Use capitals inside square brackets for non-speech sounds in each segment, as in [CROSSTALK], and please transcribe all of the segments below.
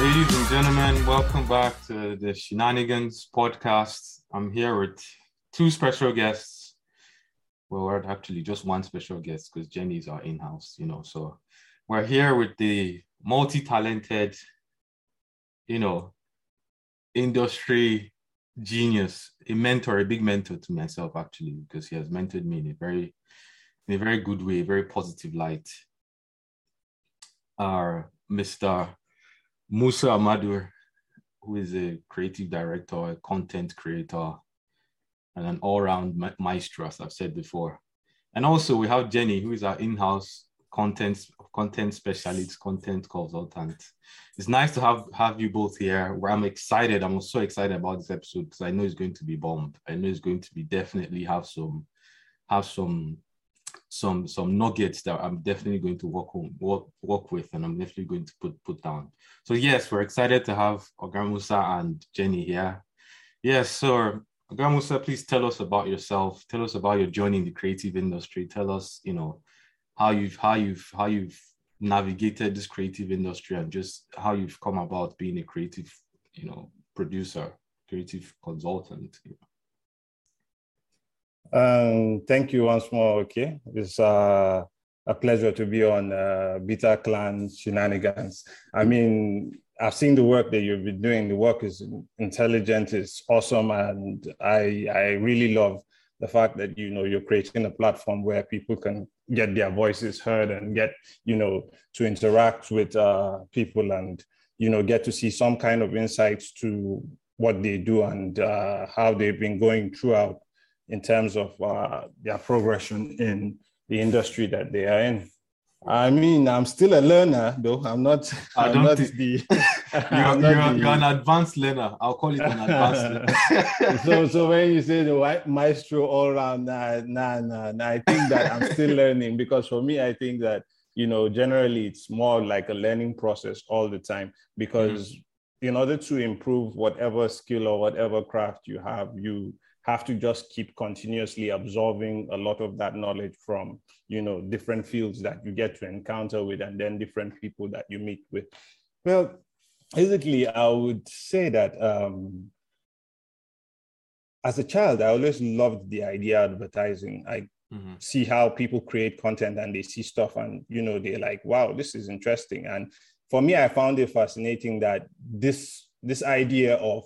Ladies and gentlemen, welcome back to the Shenanigans podcast. I'm here with two special guests. Well, we're actually just one special guest because Jennie's our in-house, you know. So we're here with the multi-talented, you know, industry genius, a mentor, a big mentor to myself actually, because he has mentored me in a very, in a very good way, very positive light. Our Mr. Musa Ahmadu, who is a creative director, a content creator, and an all-round ma- maestro, as I've said before. And also we have Jennie, who is our in-house content content specialist, content consultant. It's nice to have have you both here. Where I'm excited. I'm so excited about this episode because I know it's going to be bombed. I know it's going to be definitely have some have some some some nuggets that I'm definitely going to work on work work with, and I'm definitely going to put put down. So yes, we're excited to have Oga Musa and Jennie here. Yes, so Oga Musa, please tell us about yourself. Tell us about your joining the creative industry. Tell us, you know, how you've how you've how you've navigated this creative industry and just how you've come about being a creative, you know, producer, creative consultant. You know. Um, thank you once more. Okay, it's uh, a pleasure to be on uh, Bita Clan Shenanigans. I mean, I've seen the work that you've been doing. The work is intelligent, it's awesome, and I I really love the fact that you know you're creating a platform where people can get their voices heard and get you know to interact with uh, people and you know get to see some kind of insights to what they do and uh, how they've been going throughout in terms of uh, their progression in the industry that they are in. I mean, I'm still a learner, though. I'm not. [LAUGHS] I'm not think, the. you're, you're, you're, an advanced learner. I'll call it an advanced [LAUGHS] so, so when you say the white maestro all around, nah, nah, nah, nah, I think that I'm still learning because for me, I think that you know, generally, it's more like a learning process all the time because mm-hmm. in order to improve whatever skill or whatever craft you have, you have to just keep continuously absorbing a lot of that knowledge from you know different fields that you get to encounter with and then different people that you meet with. Well basically i would say that um, as a child i always loved the idea of advertising. I mm-hmm. see how people create content and they see stuff and you know they're like wow this is interesting. And for me i found it fascinating that this this idea of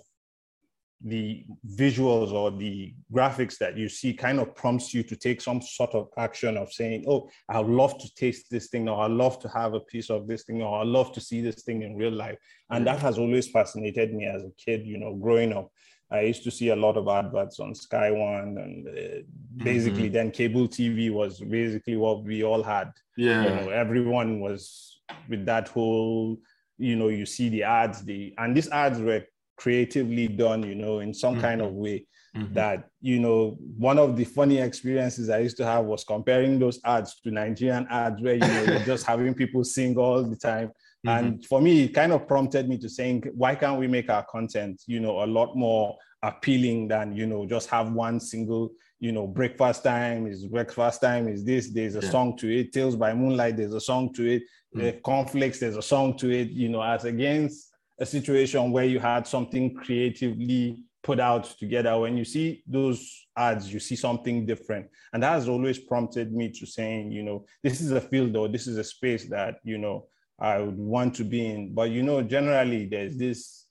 the visuals or the graphics that you see kind of prompts you to take some sort of action of saying, oh, I'd love to taste this thing, or I'd love to have a piece of this thing, or I'd love to see this thing in real life. And that has always fascinated me as a kid, you know, growing up. I used to see a lot of adverts on Sky One, and uh, basically, mm-hmm. then cable TV was basically what we all had. Yeah, you know, everyone was with that whole, you know, you see the ads, the and these ads were creatively done, you know, in some mm-hmm. kind of way. Mm-hmm. That, you know, one of the funny experiences I used to have was comparing those ads to Nigerian ads where, you know, you're [LAUGHS] just having people sing all the time. Mm-hmm. And for me, it kind of prompted me to think, why can't we make our content, you know, a lot more appealing than, you know, just have one single, you know, breakfast time is breakfast time is this, there's a yeah. song to it. Tales by Moonlight, there's a song to it. Mm. The conflicts, there's a song to it, you know, as against a situation where you had something creatively put out together. When you see those ads you see something different. And that has always prompted me to saying you know this is a field or this is a space that you know i would want to be in. But you know generally there's this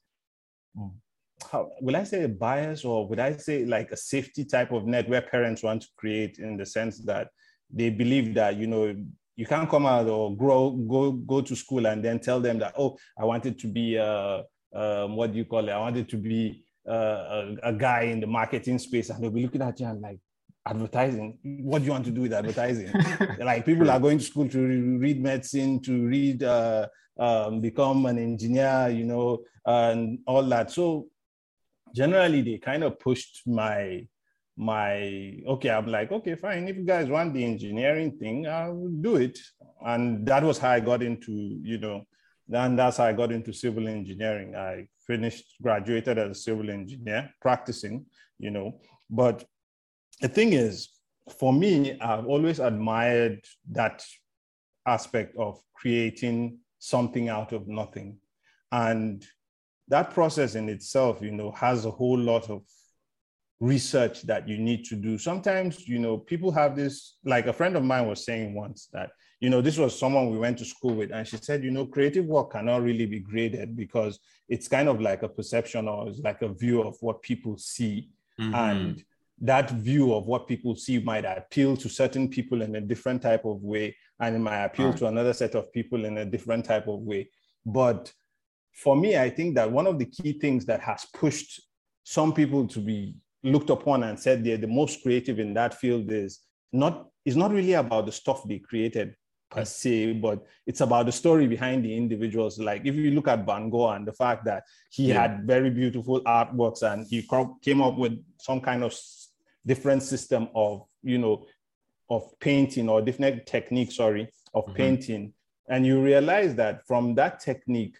how will i say a bias or would i say like a safety type of net where parents want to create in the sense that they believe that you know you can't come out or grow go go to school and then tell them that oh i wanted to be uh, um, what do you call it? I wanted to be uh, a, a, guy in the marketing space. And they'll be looking at you and like advertising? What do you want to do with advertising? [LAUGHS] Like people are going to school to read medicine to read uh, um, become an engineer you know and all that. So generally they kind of pushed my my okay i'm like okay fine. If you guys want the engineering thing i will do it. And that was how i got into you know and that's how i got into civil engineering. I finished graduated as a civil engineer practicing you know. But the thing is for me i've always admired that aspect of creating something out of nothing. And that process in itself, you know, has a whole lot of research that you need to do. Sometimes, you know, people have this, like a friend of mine was saying once that, you know, this was someone we went to school with, and she said, you know, creative work cannot really be graded because it's kind of like a perception or it's like a view of what people see. Mm-hmm. And that view of what people see might appeal to certain people in a different type of way, and it might appeal right. to another set of people in a different type of way. But for me, I think that one of the key things that has pushed some people to be looked upon and said they're the most creative in that field is not is not really about the stuff they created per se, but it's about the story behind the individuals. Like if you look at Van Gogh and the fact that he yeah. had very beautiful artworks and he came up with some kind of different system of you know of painting or different technique, sorry, of mm-hmm. painting, and you realize that from that technique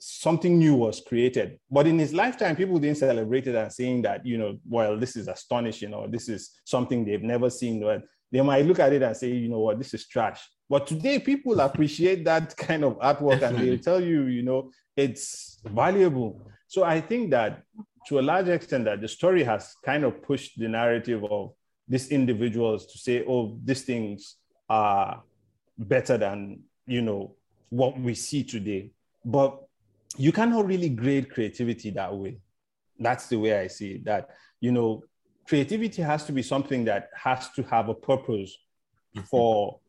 something new was created. But in his lifetime, people didn't celebrate it and saying that, you know, well, this is astonishing or this is something they've never seen. Or they might look at it and say, you know what, this is trash. But today, people [LAUGHS] appreciate that kind of artwork and they'll tell you, you know, it's valuable. So I think that to a large extent, that the story has kind of pushed the narrative of these individuals to say, oh, these things are better than, you know, what we see today. But you cannot really grade creativity that way. That's the way I see it. That, you know, creativity has to be something that has to have a purpose for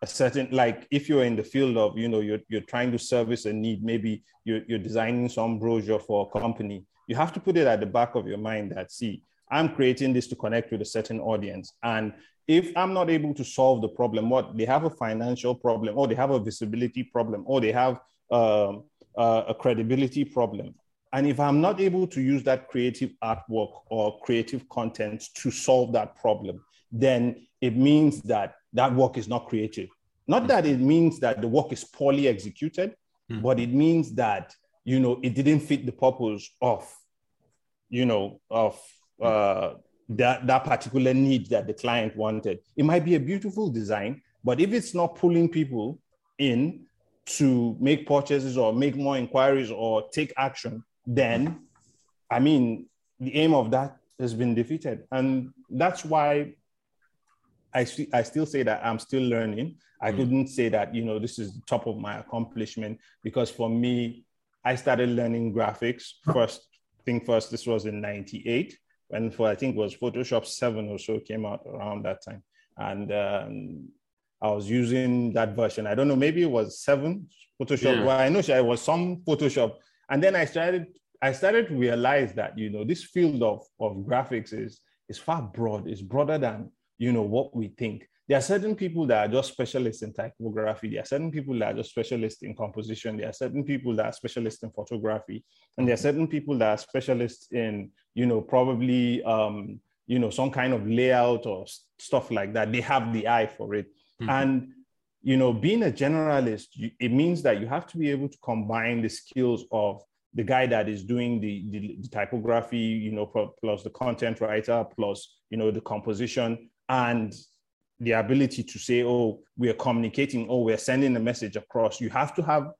a certain like if you're in the field of you know you're, you're trying to service a need maybe you're, you're designing some brochure for a company you have to put it at the back of your mind that see i'm creating this to connect with a certain audience and if i'm not able to solve the problem what they have a financial problem or they have a visibility problem or they have um, uh, a credibility problem. And if I'm not able to use that creative artwork or creative content to solve that problem, then it means that that work is not creative. Not that it means that the work is poorly executed, mm. but it means that you know it didn't fit the purpose of you know of uh, that that particular need that the client wanted. It might be a beautiful design, but if it's not pulling people in to make purchases or make more inquiries or take action, then I mean, the aim of that has been defeated. And that's why I, I still say that I'm still learning. I mm. couldn't say that, you know, this is the top of my accomplishment because for me, I started learning graphics first thing first. This was in 98 when for, I think it was Photoshop 7 or so came out around that time. And um, I was using that version. I don't know, maybe it was seven Photoshop. Yeah. Well, I know it was some Photoshop. And then I started, I started to realize that, you know, this field of, of graphics is, is far broad, it's broader than, you know, what we think. There are certain people that are just specialists in typography. There are certain people that are just specialists in composition. There are certain people that are specialists in photography. And there are certain people that are specialists in, you know, probably, um, you know, some kind of layout or stuff like that. They have the eye for it. Mm-hmm. And you know, being a generalist, you, it means that you have to be able to combine the skills of the guy that is doing the, the, the, typography, you know, plus the content writer, plus, you know, the composition and the ability to say, oh, we are communicating, oh, we're sending a message across. You have to have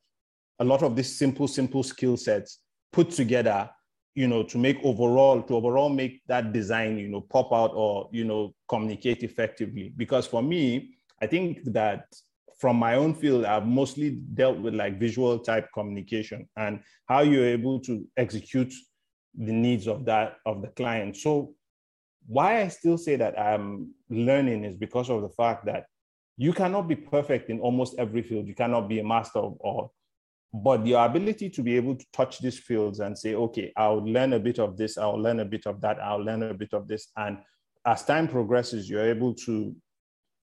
a lot of these simple, simple skill sets put together, you know, to make overall, to overall make that design, you know, pop out or, you know, communicate effectively. Because for me, I think that from my own field, I've mostly dealt with like visual type communication and how you're able to execute the needs of that of the client. So why I still say that I'm learning is because of the fact that you cannot be perfect in almost every field. You cannot be a master of all. But your ability to be able to touch these fields and say, okay, I'll learn a bit of this, I'll learn a bit of that, I'll learn a bit of this. And as time progresses, you're able to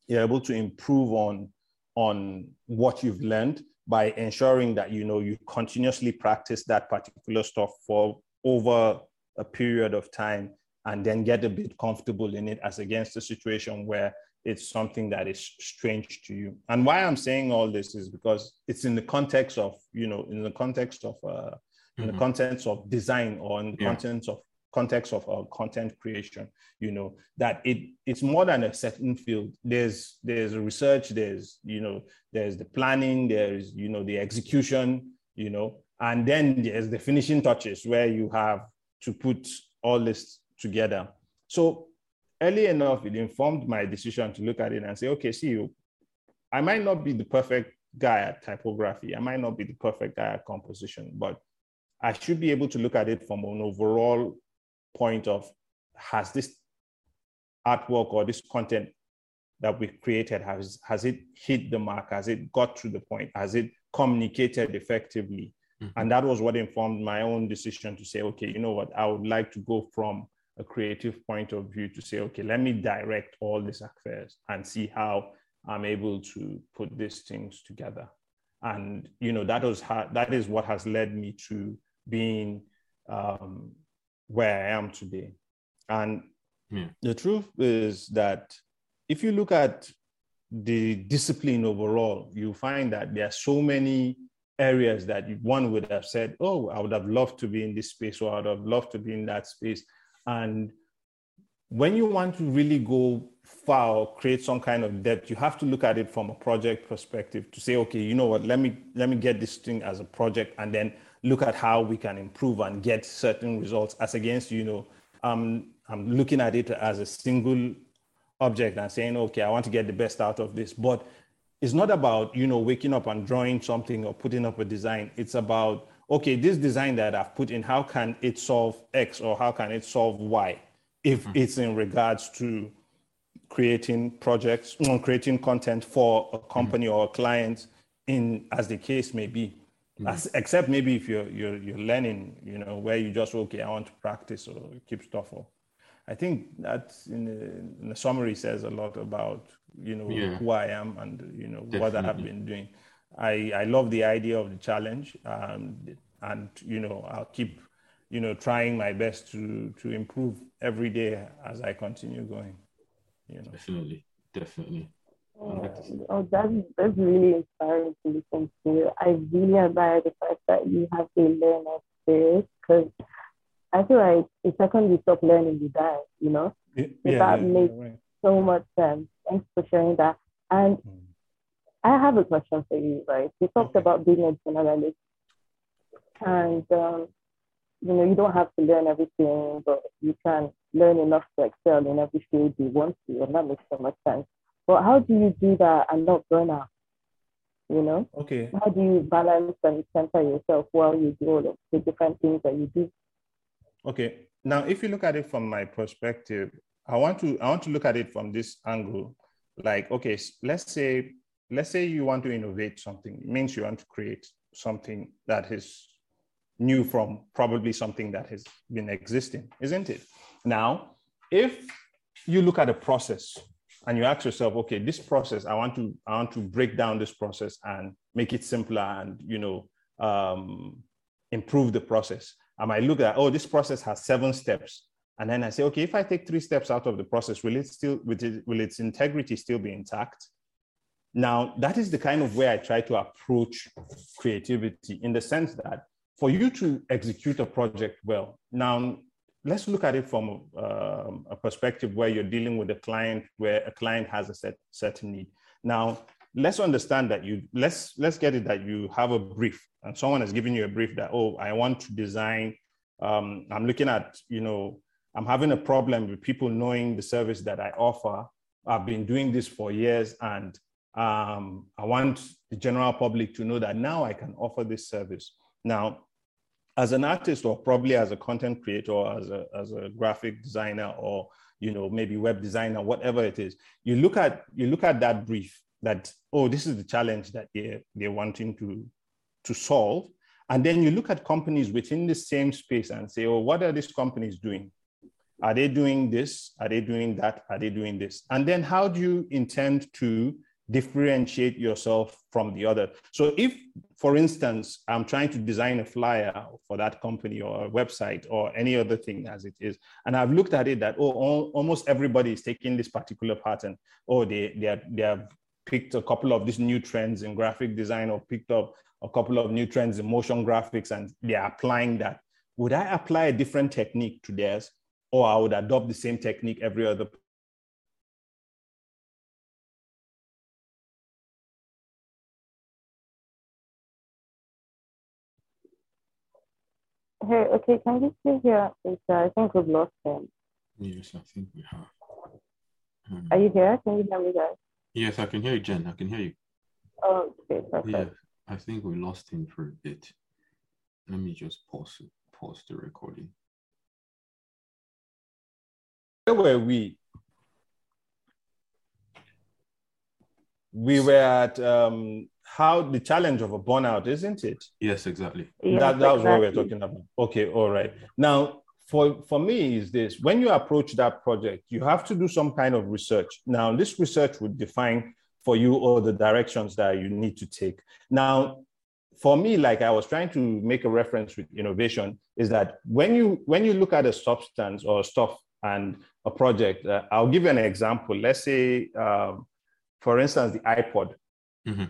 you're able to improve on on what you've learned by ensuring that you know you continuously practice that particular stuff for over a period of time and then get a bit comfortable in it as against a situation where it's something that is strange to you and why i'm saying all this is because it's in the context of you know in the context of uh, mm-hmm. the context of design or in the yeah. context of context of our content creation you know that it it's more than a certain field there's there's research there's you know there's the planning there's you know the execution you know, and then there's the finishing touches where you have to put all this together. So early enough, it informed my decision to look at it and say, okay, see you, I might not be the perfect guy at typography. I might not be the perfect guy at composition, but I should be able to look at it from an overall point of has this artwork or this content that we created has has it hit the mark? Has it got to the point? Has it communicated effectively? Mm-hmm. and that was what informed my own decision to say okay you know what? I would like to go from a creative point of view to say okay let me direct all these affairs and see how i'm able to put these things together. And you know that was how, that is what has led me to being um, where i am today and yeah. the truth is that if you look at the discipline overall, you find that there are so many areas that one would have said, Oh, I would have loved to be in this space, or I would have loved to be in that space. And when you want to really go far or create some kind of depth, you have to look at it from a project perspective to say, okay, you know what, let me let me get this thing as a project and then look at how we can improve and get certain results as against, you know, um, I'm looking at it as a single object and saying, okay, I want to get the best out of this. But it's not about, you know, waking up and drawing something or putting up a design. It's about, okay, this design that I've put in, how can it solve X or how can it solve Y? If mm-hmm. it's in regards to creating projects, know, creating content for a company mm-hmm. or a client in as the case may be. Mm-hmm. As, except maybe if you're, you're you're learning, you know, where you just okay, I want to practice or keep stuff up. I think that in a, in a, summary says a lot about you know yeah. who I am and you know Definitely. what I have been doing. I I love the idea of the challenge, um, and you know I'll keep you know trying my best to to improve every day as I continue going. You know. Definitely, definitely. Oh, oh that's, that's really inspiring to listen to. I really admire the fact that you have the learner spirit because I feel like the second you stop learning, you die, you know? Yeah, that yeah, makes right. so much sense. Thanks for sharing that. And mm. I have a question for you, right? You talked okay. about being a generalist. And, um, you know, you don't have to learn everything, but you can learn enough to excel in every field you want to, and that makes so much sense. But how do you do that and not burn out? You know? Okay. How do you balance and center yourself while you do all of the different things that you do? Okay. Now, if you look at it from my perspective, I want to I want to look at it from this angle. Like, okay, let's say let's say you want to innovate something. It means you want to create something that is new from probably something that has been existing, isn't it? Now, if you look at a process and you ask yourself, okay, this process, I want to I want to break down this process and make it simpler and you know um, improve the process. I might look at, oh, this process has seven steps. And then I say, okay, if I take three steps out of the process, will it still, will, it, will its integrity still be intact? Now, that is the kind of way I try to approach creativity in the sense that for you to execute a project well, now let's look at it from um, a perspective where you're dealing with a client, where a client has a set, certain need. Now, let's understand that you let's let's get it that you have a brief and someone has given you a brief that oh i want to design um, i'm looking at you know i'm having a problem with people knowing the service that i offer i've been doing this for years and um, i want the general public to know that now i can offer this service now as an artist or probably as a content creator or as a, as a graphic designer or you know maybe web designer whatever it is you look at you look at that brief that oh this is the challenge that they're, they're wanting to to solve. And then you look at companies within the same space and say oh what are these companies doing? Are they doing this? Are they doing that? Are they doing this? And then how do you intend to differentiate yourself from the other so if for instance i'm trying to design a flyer for that company or a website or any other thing as it is and i've looked at it that oh almost everybody is taking this particular pattern oh, they they are, they have picked a couple of these new trends in graphic design or picked up a couple of new trends in motion graphics and they're applying that. Would I apply a different technique to theirs or I would adopt the same technique every other Hey, okay, can you still hear I think we've lost him. Yes, I think we have. Um, Are you here? Can you hear me, guys? Yes, I can hear you, Jen. I can hear you. Oh, okay, perfect. Yeah, I think we lost him for a bit. Let me just pause it, pause the recording. Where were we? We were at um, how the challenge of a burnout, isn't it? Yes, exactly. Yes, that, that was exactly. what we we're talking about. Okay, all right. Now, for, for me, is this when you approach that project, you have to do some kind of research. Now, this research would define for you all the directions that you need to take. Now, for me, like I was trying to make a reference with innovation, is that when you when you look at a substance or stuff and a project, uh, I'll give you an example. Let's say, um, for instance, the iPod. Mm-hmm.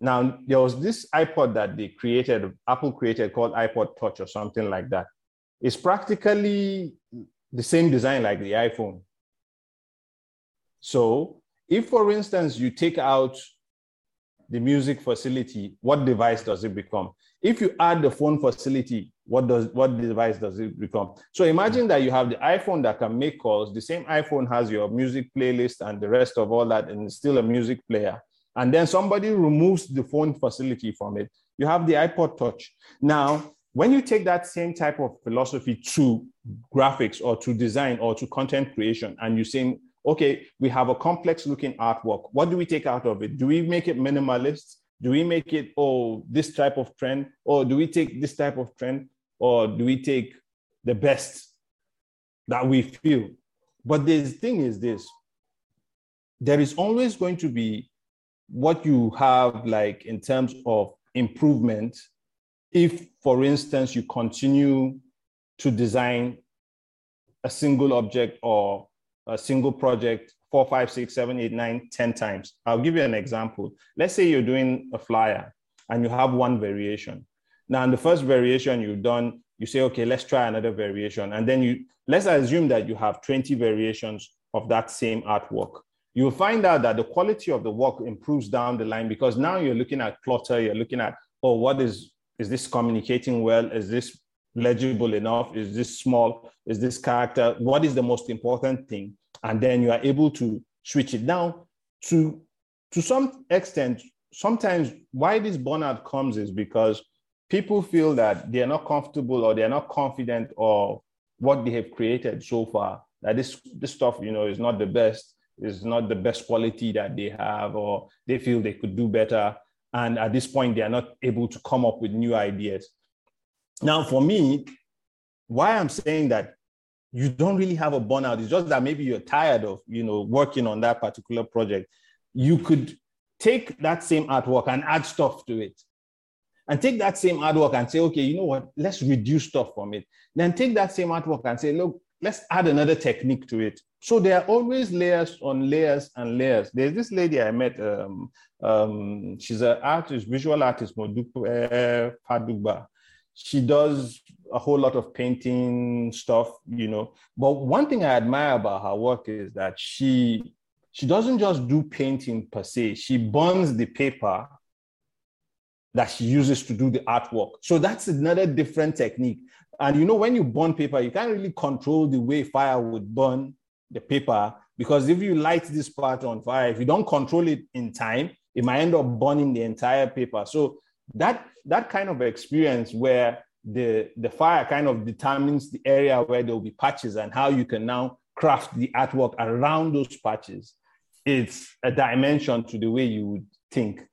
Now, there was this iPod that they created, Apple created called iPod Touch or something like that. It's practically the same design like the iPhone. So, if for instance you take out the music facility, what device does it become? If you add the phone facility, what does what device does it become? So imagine that you have the iPhone that can make calls. The same iPhone has your music playlist and the rest of all that, and it's still a music player and then somebody removes the phone facility from it, you have the iPod Touch. Now, when you take that same type of philosophy to graphics or to design or to content creation, and you're saying, okay, we have a complex looking artwork. What do we take out of it? Do we make it minimalist? Do we make it, oh, this type of trend? Or do we take this type of trend? Or do we take the best that we feel? But the thing is this there is always going to be what you have like in terms of improvement if for instance you continue to design a single object or a single project four five six seven eight nine ten times. I'll give you an example. Let's say you're doing a flyer and you have one variation. Now in the first variation you've done you say okay let's try another variation. And then you let's assume that you have 20 variations of that same artwork you'll find out that the quality of the work improves down the line because now you're looking at clutter, you're looking at, oh, what is, is this communicating well? Is this legible enough? Is this small? Is this character? What is the most important thing? And then you are able to switch it down to, to some extent. Sometimes why this burnout comes is because people feel that they're not comfortable or they're not confident of what they have created so far, that this, this stuff, you know, is not the best is not the best quality that they have, or they feel they could do better. And at this point, they are not able to come up with new ideas. Now, for me, why I'm saying that you don't really have a burnout is just that maybe you're tired of, you know, working on that particular project. You could take that same artwork and add stuff to it. And take that same artwork and say, okay, you know what, let's reduce stuff from it. Then take that same artwork and say, look, let's add another technique to it. So there are always layers on layers and layers. There's this lady I met. Um, um, she's an artist, visual artist, Modupe uh, Fadugba. She does a whole lot of painting stuff, you know. But one thing I admire about her work is that she she doesn't just do painting per se. She burns the paper that she uses to do the artwork. So that's another different technique. And you know, when you burn paper, you can't really control the way fire would burn the paper because if you light this part on fire, if you don't control it in time, it might end up burning the entire paper. So that that kind of experience where the the fire kind of determines the area where there will be patches and how you can now craft the artwork around those patches. It's a dimension to the way you would think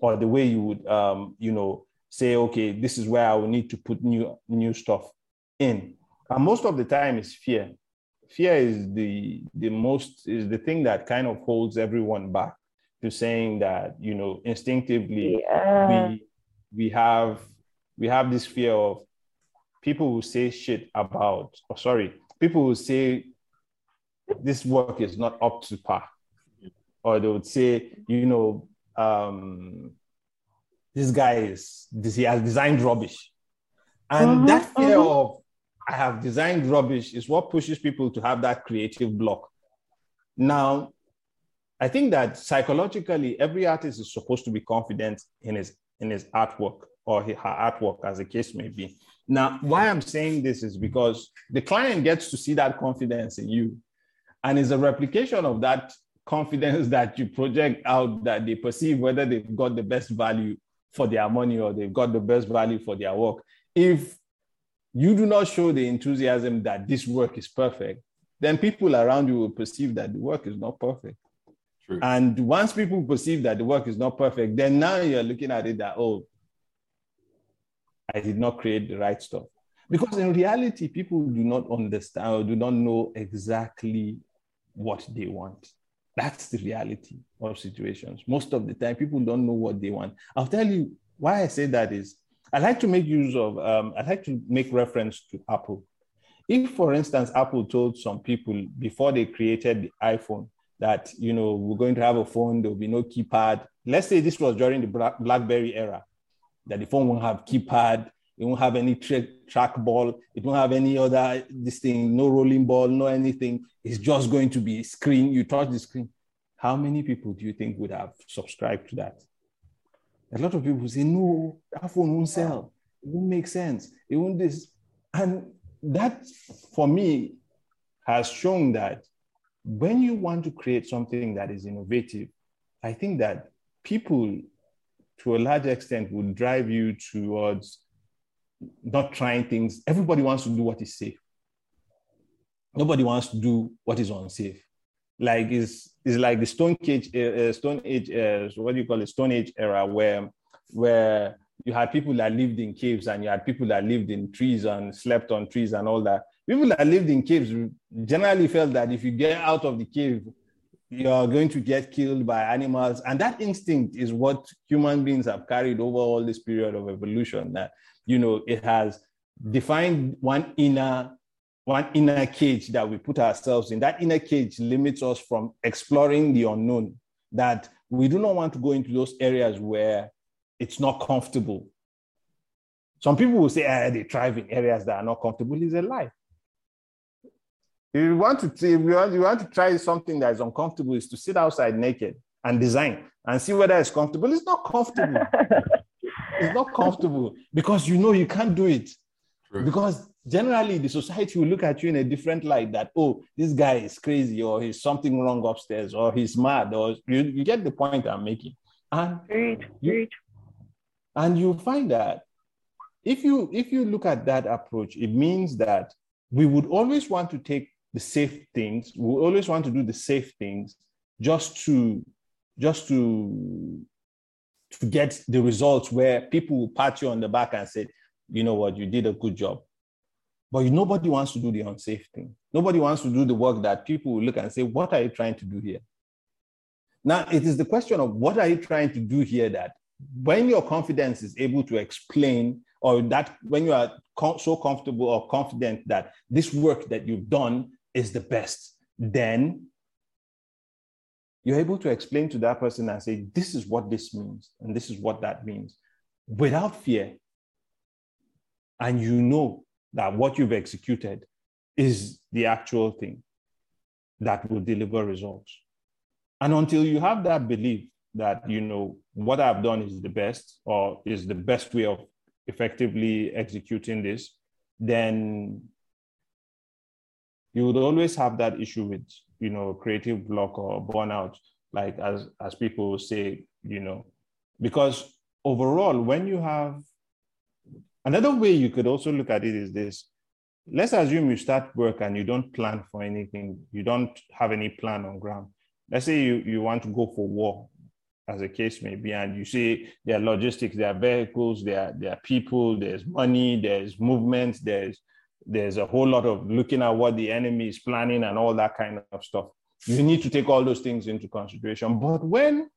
or the way you would um, you know say okay this is where i will need to put new new stuff in. And most of the time is fear. Fear is the the most is the thing that kind of holds everyone back to saying that you know instinctively yeah. we we have we have this fear of people who say shit about or sorry people who say this work is not up to par. Or they would say you know um this guy is this he has designed rubbish and uh-huh, that fear uh-huh. of I have designed rubbish is what pushes people to have that creative block. Now, I think that psychologically, every artist is supposed to be confident in his in his artwork or her artwork, as the case may be. Now, why I'm saying this is because the client gets to see that confidence in you. And it's a replication of that confidence [LAUGHS] that you project out that they perceive whether they've got the best value for their money or they've got the best value for their work. If you do not show the enthusiasm that this work is perfect, then people around you will perceive that the work is not perfect. True. And once people perceive that the work is not perfect, then now you're looking at it that, oh, I did not create the right stuff. Because in reality, people do not understand or do not know exactly what they want. That's the reality of situations. Most of the time, people don't know what they want. I'll tell you why I say that is I like to make use of, um, I like to make reference to Apple. If, for instance, Apple told some people before they created the iPhone that, you know, we're going to have a phone, there'll be no keypad. Let's say this was during the BlackBerry era, that the phone won't have keypad, it won't have any tra- track ball, it won't have any other, this thing, no rolling ball, no anything. It's just going to be screen. You touch the screen. How many people do you think would have subscribed to that? A lot of people say, no, that phone won't sell. It won't make sense. It won't this. And that, for me, has shown that when you want to create something that is innovative, I think that people, to a large extent, would drive you towards not trying things. Everybody wants to do what is safe. Nobody wants to do what is unsafe. Like it's, it's like the Stone Age, uh, Stone Age, uh, what do you call it? Stone Age era, where where you had people that lived in caves and you had people that lived in trees and slept on trees and all that. People that lived in caves generally felt that if you get out of the cave, you're going to get killed by animals. And that instinct is what human beings have carried over all this period of evolution. That, you know, it has defined one inner one inner cage that we put ourselves in. That inner cage limits us from exploring the unknown. That we do not want to go into those areas where it's not comfortable. Some people will say ah, they thrive in areas that are not comfortable. Is a lie. If you want to, if you want, you want to try something that is uncomfortable, is to sit outside naked and design and see whether it's comfortable. It's not comfortable. [LAUGHS] it's not comfortable because you know you can't do it. True. Because generally the society will look at you in a different light that, oh, this guy is crazy or he's something wrong upstairs or he's mad or you, you get the point I'm making. And great, great. And you find that if you if you look at that approach, it means that we would always want to take the safe things. We always want to do the safe things just to just to to get the results where people will pat you on the back and say, you know what, you did a good job. But nobody wants to do the unsafe thing. Nobody wants to do the work that people will look and say, what are you trying to do here? Now, it is the question of what are you trying to do here that when your confidence is able to explain or that when you are so comfortable or confident that this work that you've done is the best then you're able to explain to that person and say this is what this means and this is what that means without fear. And you know that what you've executed is the actual thing that will deliver results. And until you have that belief that you know what I've done is the best or is the best way of effectively executing this, then you would always have that issue with you know creative block or burnout, like as as people say, you know, because overall, when you have another way you could also look at it is this. Let's assume you start work and you don't plan for anything, you don't have any plan on ground. Let's say you, you want to go for war as the case may be. And you see there are logistics, there are vehicles, there are, there are people, there's money, there's movement, there's there's a whole lot of looking at what the enemy is planning and all that kind of stuff. You need to take all those things into consideration. But when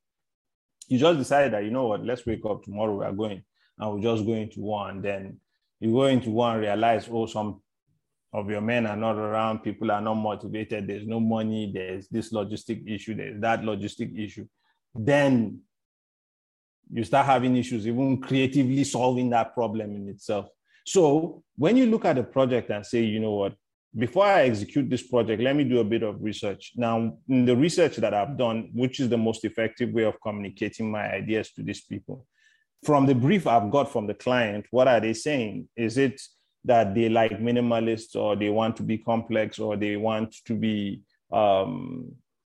you just decide that, you know what, let's wake up tomorrow, we are going, and we're just going to one, then you go into one, realize, oh, some of your men are not around, people are not motivated, there's no money, there's this logistic issue, there's that logistic issue then you start having issues, even creatively solving that problem in itself. So when you look at a project and say, you know what, before I execute this project, let me do a bit of research. Now, in the research that I've done, which is the most effective way of communicating my ideas to these people, from the brief I've got from the client, what are they saying? Is it that they like minimalists or they want to be complex or they want to be um,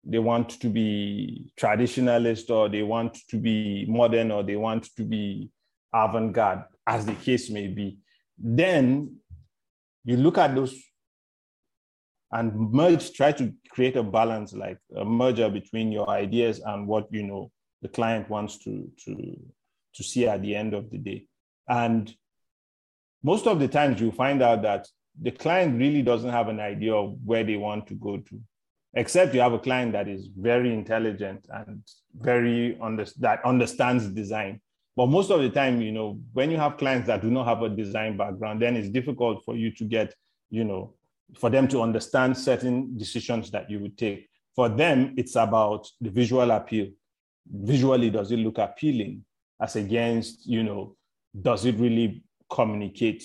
they want to be traditionalist or they want to be modern or they want to be avant-garde as the case may be then you look at those and merge try to create a balance like a merger between your ideas and what you know the client wants to to to see at the end of the day. And most of the times you find out that the client really doesn't have an idea of where they want to go to except you have a client that is very intelligent and very under, that understands design but most of the time you know when you have clients that do not have a design background then it's difficult for you to get you know for them to understand certain decisions that you would take. For them it's about the visual appeal. Visually does it look appealing? As against you know does it really communicate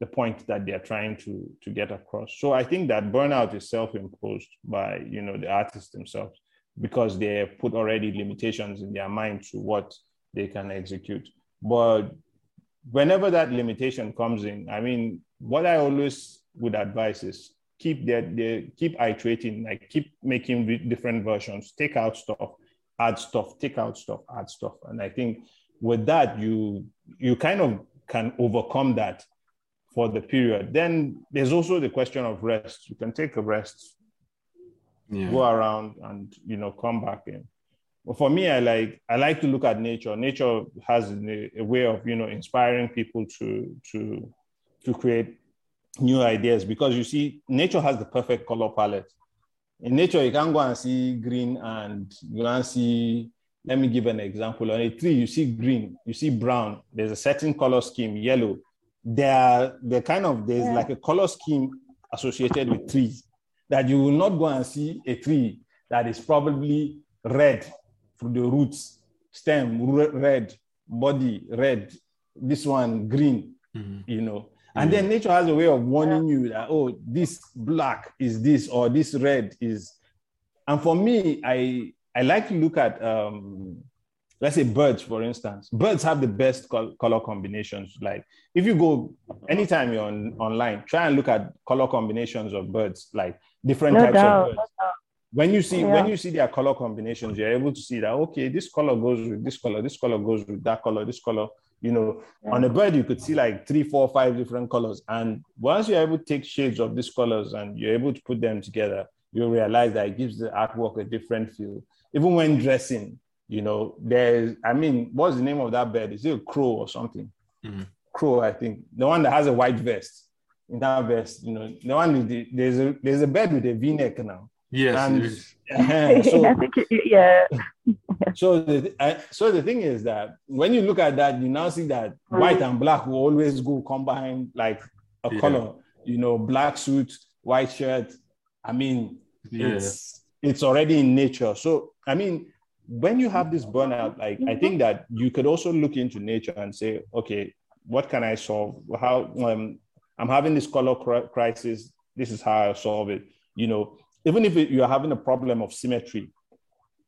the point that they're trying to to get across. So I think that burnout is self-imposed by you know the artists themselves because they put already limitations in their mind to what they can execute. But whenever that limitation comes in, I mean, what I always would advise is keep that they keep iterating, like keep making different versions, take out stuff, add stuff, take out stuff, add stuff. And I think with that, you you kind of can overcome that for the period. Then there's also the question of rest. You can take a rest, yeah. go around, and you know come back in. But for me, I like I like to look at nature. Nature has a, a way of you know inspiring people to to to create new ideas because you see, nature has the perfect color palette. In nature, you can go and see green and you can see. Let me give an example. On a tree, you see green, you see brown. There's a certain color scheme, yellow there are they're kind of there's yeah. like a color scheme associated with trees that you will not go and see a tree that is probably red from the roots, stem red, body red, this one green, mm-hmm. you know. And mm-hmm. then nature has a way of warning you that oh, this black is this or this red is. And for me, I I like to look at um, let's say birds, for instance, birds have the best col- color combinations. Like if you go anytime you're on, online, try and look at color combinations of birds, like different no types doubt. of birds. When you see yeah. when you see their color combinations, you're able to see that okay, this color goes with this color, this color goes with that color, this color. You know, yeah. on a bird, you could see like three, four, five different colors. And once you're able to take shades of these colors and you're able to put them together, you'll realize that it gives the artwork a different feel. Even when dressing, you know, there's, I mean, what's the name of that bird? Is it a crow or something? Mm-hmm. Crow, I think. The one that has a white vest. In that vest, you know, the one with the, there's a there's a bird with a V-neck now. Yes. And, [LAUGHS] so, yeah. [LAUGHS] so the uh, so the thing is that when you look at that, you now see that white and black will always go combine like a yeah. color. You know, black suit, white shirt. I mean, yeah. it's it's already in nature. So I mean, when you have this burnout, like I think that you could also look into nature and say, okay, what can I solve? How um, I'm having this color crisis. This is how I solve it. You know, even if you're having a problem of symmetry,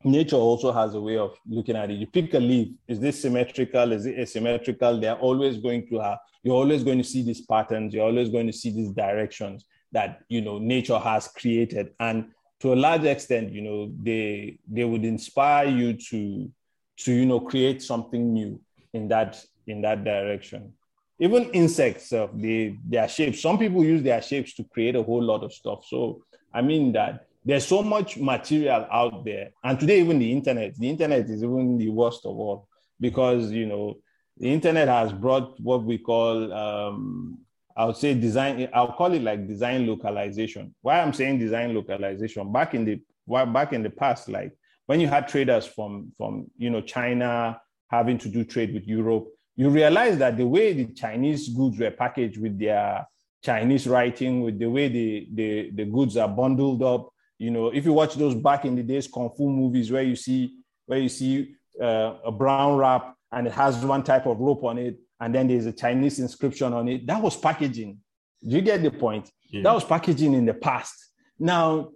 nature also has a way of looking at it. You pick a leaf. Is this symmetrical? Is it asymmetrical? They're always going to have. You're always going to see these patterns. You're always going to see these directions that you know nature has created, and to a large extent, you know, they they would inspire you to to you know create something new in that in that direction. Even insects, uh, they their shapes. Some people use their shapes to create a whole lot of stuff. So I mean that there's so much material out there, and today even the internet. The internet is even the worst of all because you know the internet has brought what we call um, I would say design, I'll call it like design localization. Why I'm saying design localization, back in the back in the past, like when you had traders from from you know China having to do trade with Europe, you realize that the way the Chinese goods were packaged with their Chinese writing, with the way the, the, the goods are bundled up, you know, if you watch those back in the days kung fu movies where you see where you see uh, a brown wrap and it has one type of rope on it and then there's a Chinese inscription on it. That was packaging. Do you get the point? Yeah. That was packaging in the past. Now,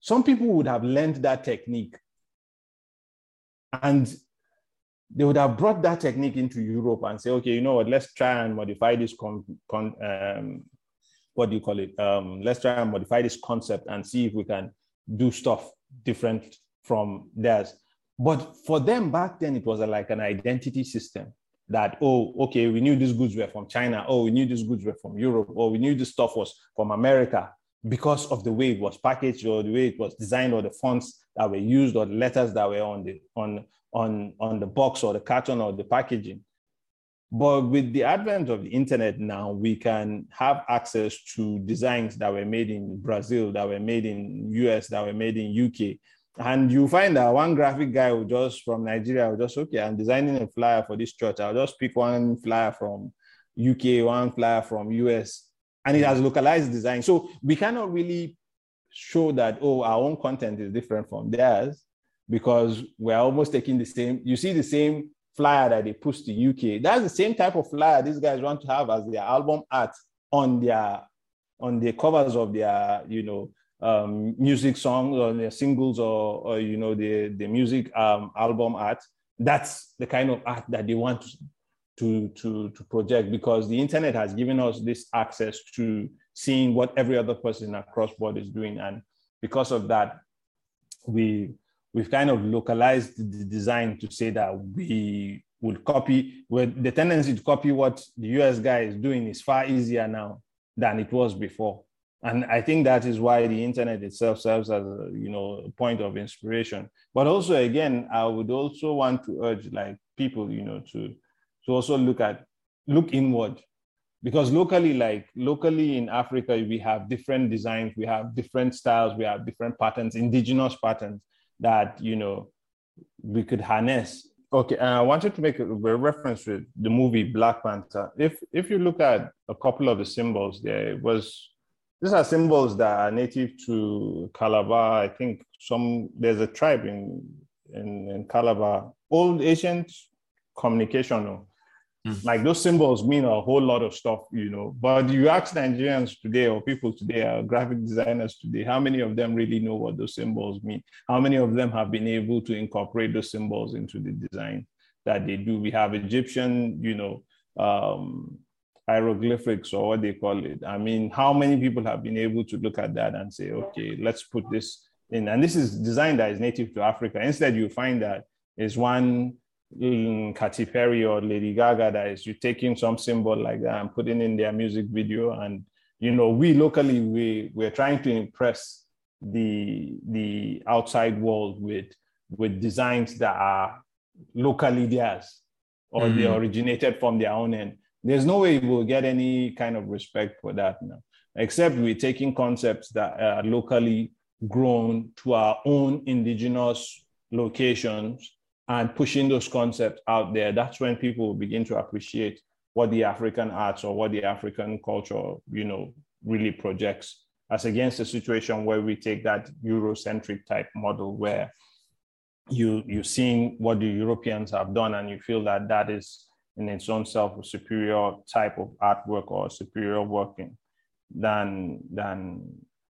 some people would have learned that technique and they would have brought that technique into Europe and say, okay, you know what, let's try and modify this con, con um, what do you call it? Um, let's try and modify this concept and see if we can do stuff different from theirs. But for them back then, it was like an identity system that, oh, okay, we knew these goods were from China. Oh, we knew these goods were from Europe. Or we knew this stuff was from America because of the way it was packaged or the way it was designed or the fonts that were used or the letters that were on the on on on the box or the carton or the packaging but with the advent of the internet now we can have access to designs that were made in brazil that were made in us that were made in uk and you find that one graphic guy will just from nigeria will just okay i'm designing a flyer for this church i'll just pick one flyer from uk one flyer from us and it has localized design. So we cannot really show that, oh, our own content is different from theirs because we're almost taking the same, you see the same flyer that they push to UK. That's the same type of flyer these guys want to have as their album art on their on the covers of their, you know, um, music songs or their singles or, or you know, the, the music um, album art. That's the kind of art that they want to, to, to, project because the internet has given us this access to seeing what every other person across board is doing. And because of that, we, we've kind of localized the design to say that we would copy, where the tendency to copy what the US guy is doing is far easier now than it was before. And I think that is why the internet itself serves as a you know point of inspiration. But also again, I would also want to urge like people, you know, to to also look at look inward. Because locally like locally in africa we have different designs we have different styles we have different patterns indigenous patterns that you know we could harness. Okay i wanted to make a, reference with the movie black panther. If if you look at a couple of the symbols there was these are symbols that are native to calabar i think some there's a tribe in in, in calabar old ancient communication Mm. Like those symbols mean a whole lot of stuff, you know. But you ask Nigerians today or people today, or graphic designers today, how many of them really know what those symbols mean? How many of them have been able to incorporate those symbols into the design that they do? We have Egyptian, you know, um, hieroglyphics or what they call it. I mean, how many people have been able to look at that and say, okay, let's put this in? And this is design that is native to Africa. Instead, you find that is one in Katy Perry or Lady Gaga that is you taking some symbol like that and putting in their music video. And you know, we locally we we're trying to impress the the outside world with with designs that are locally theirs or mm-hmm. they originated from their own end. There's no way we'll get any kind of respect for that now, except we're taking concepts that are locally grown to our own indigenous locations and pushing those concepts out there, that's when people begin to appreciate what the African arts or what the African culture, you know, really projects as against a situation where we take that Eurocentric type model where you you're seeing what the Europeans have done and you feel that that is in its own self a superior type of artwork or superior working than than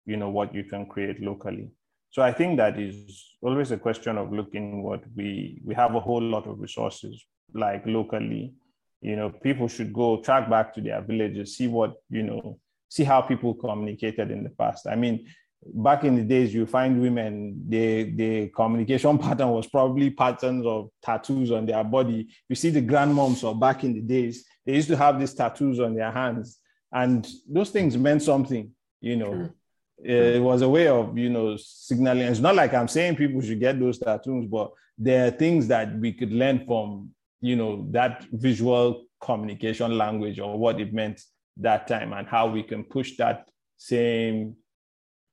you know what you can create locally. So I think that is always a question of looking what we we have a whole lot of resources like locally. You know, people should go track back to their villages, see what you know, see how people communicated in the past. I mean, back in the days, you find women, the the communication [LAUGHS] pattern was probably patterns of tattoos on their body. You see the grandmoms or back in the days, they used to have these tattoos on their hands, and those things meant something. You know, sure it was a way of you know signaling it's not like i'm saying people should get those tattoos but there are things that we could learn from you know that visual communication language or what it meant that time and how we can push that same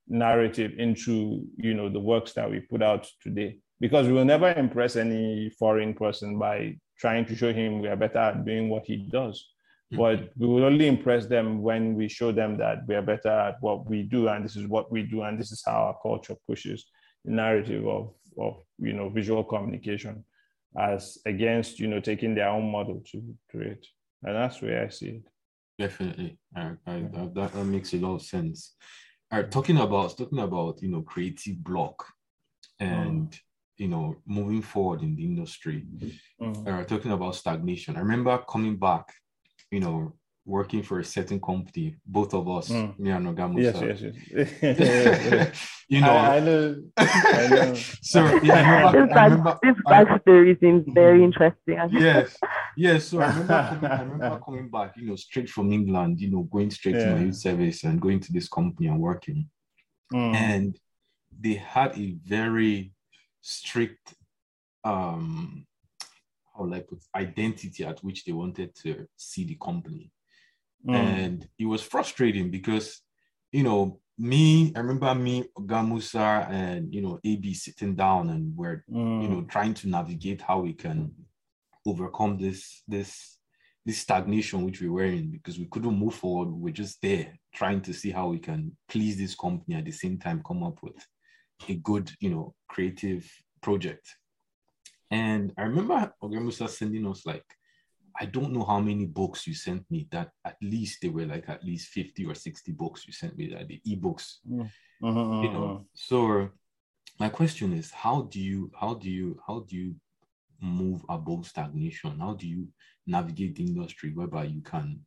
narrative into you know the works that we put out today because we will never impress any foreign person by trying to show him we are better at doing what he does Mm-hmm. But we will only impress them when we show them that we are better at what we do, and this is what we do, and this is how our culture pushes the narrative of, of you know visual communication as against you know taking their own model to create. And that's where I see it. Definitely, I, I, that, that makes a lot of sense. Right, talking about talking about you know creative block, and you know, moving forward in the industry, mm-hmm. uh, talking about stagnation. I remember coming back, you know, working for a certain company, both of us, mm. me and Oga Musa. Yes, yes, yes. [LAUGHS] you know, I, I, know. I know. [LAUGHS] so yeah, I remember, this, I remember, this backstory seems very interesting. [LAUGHS] yes, yes. So I remember, coming, I remember coming back, you know, straight from England, you know, going straight yeah. to my youth service and going to this company and working, mm. and they had a very strict um how like put identity at which they wanted to see the company Mm. And it was frustrating because, you know, me, I remember me, Gamusa, and you know, AB sitting down and we're, mm. you know, trying to navigate how we can overcome this this this stagnation which we were in because we couldn't move forward. We we're just there trying to see how we can please this company at the same time come up with a good, you know, creative project. And I remember Oga Musa sending us like I don't know how many books you sent me that at least they were like at least 50 or 60 books you sent me that the ebooks. Mm. Uh-huh, you know. Uh-huh. So my question is how do you how do you how do you move above stagnation? How do you navigate the industry whereby you can,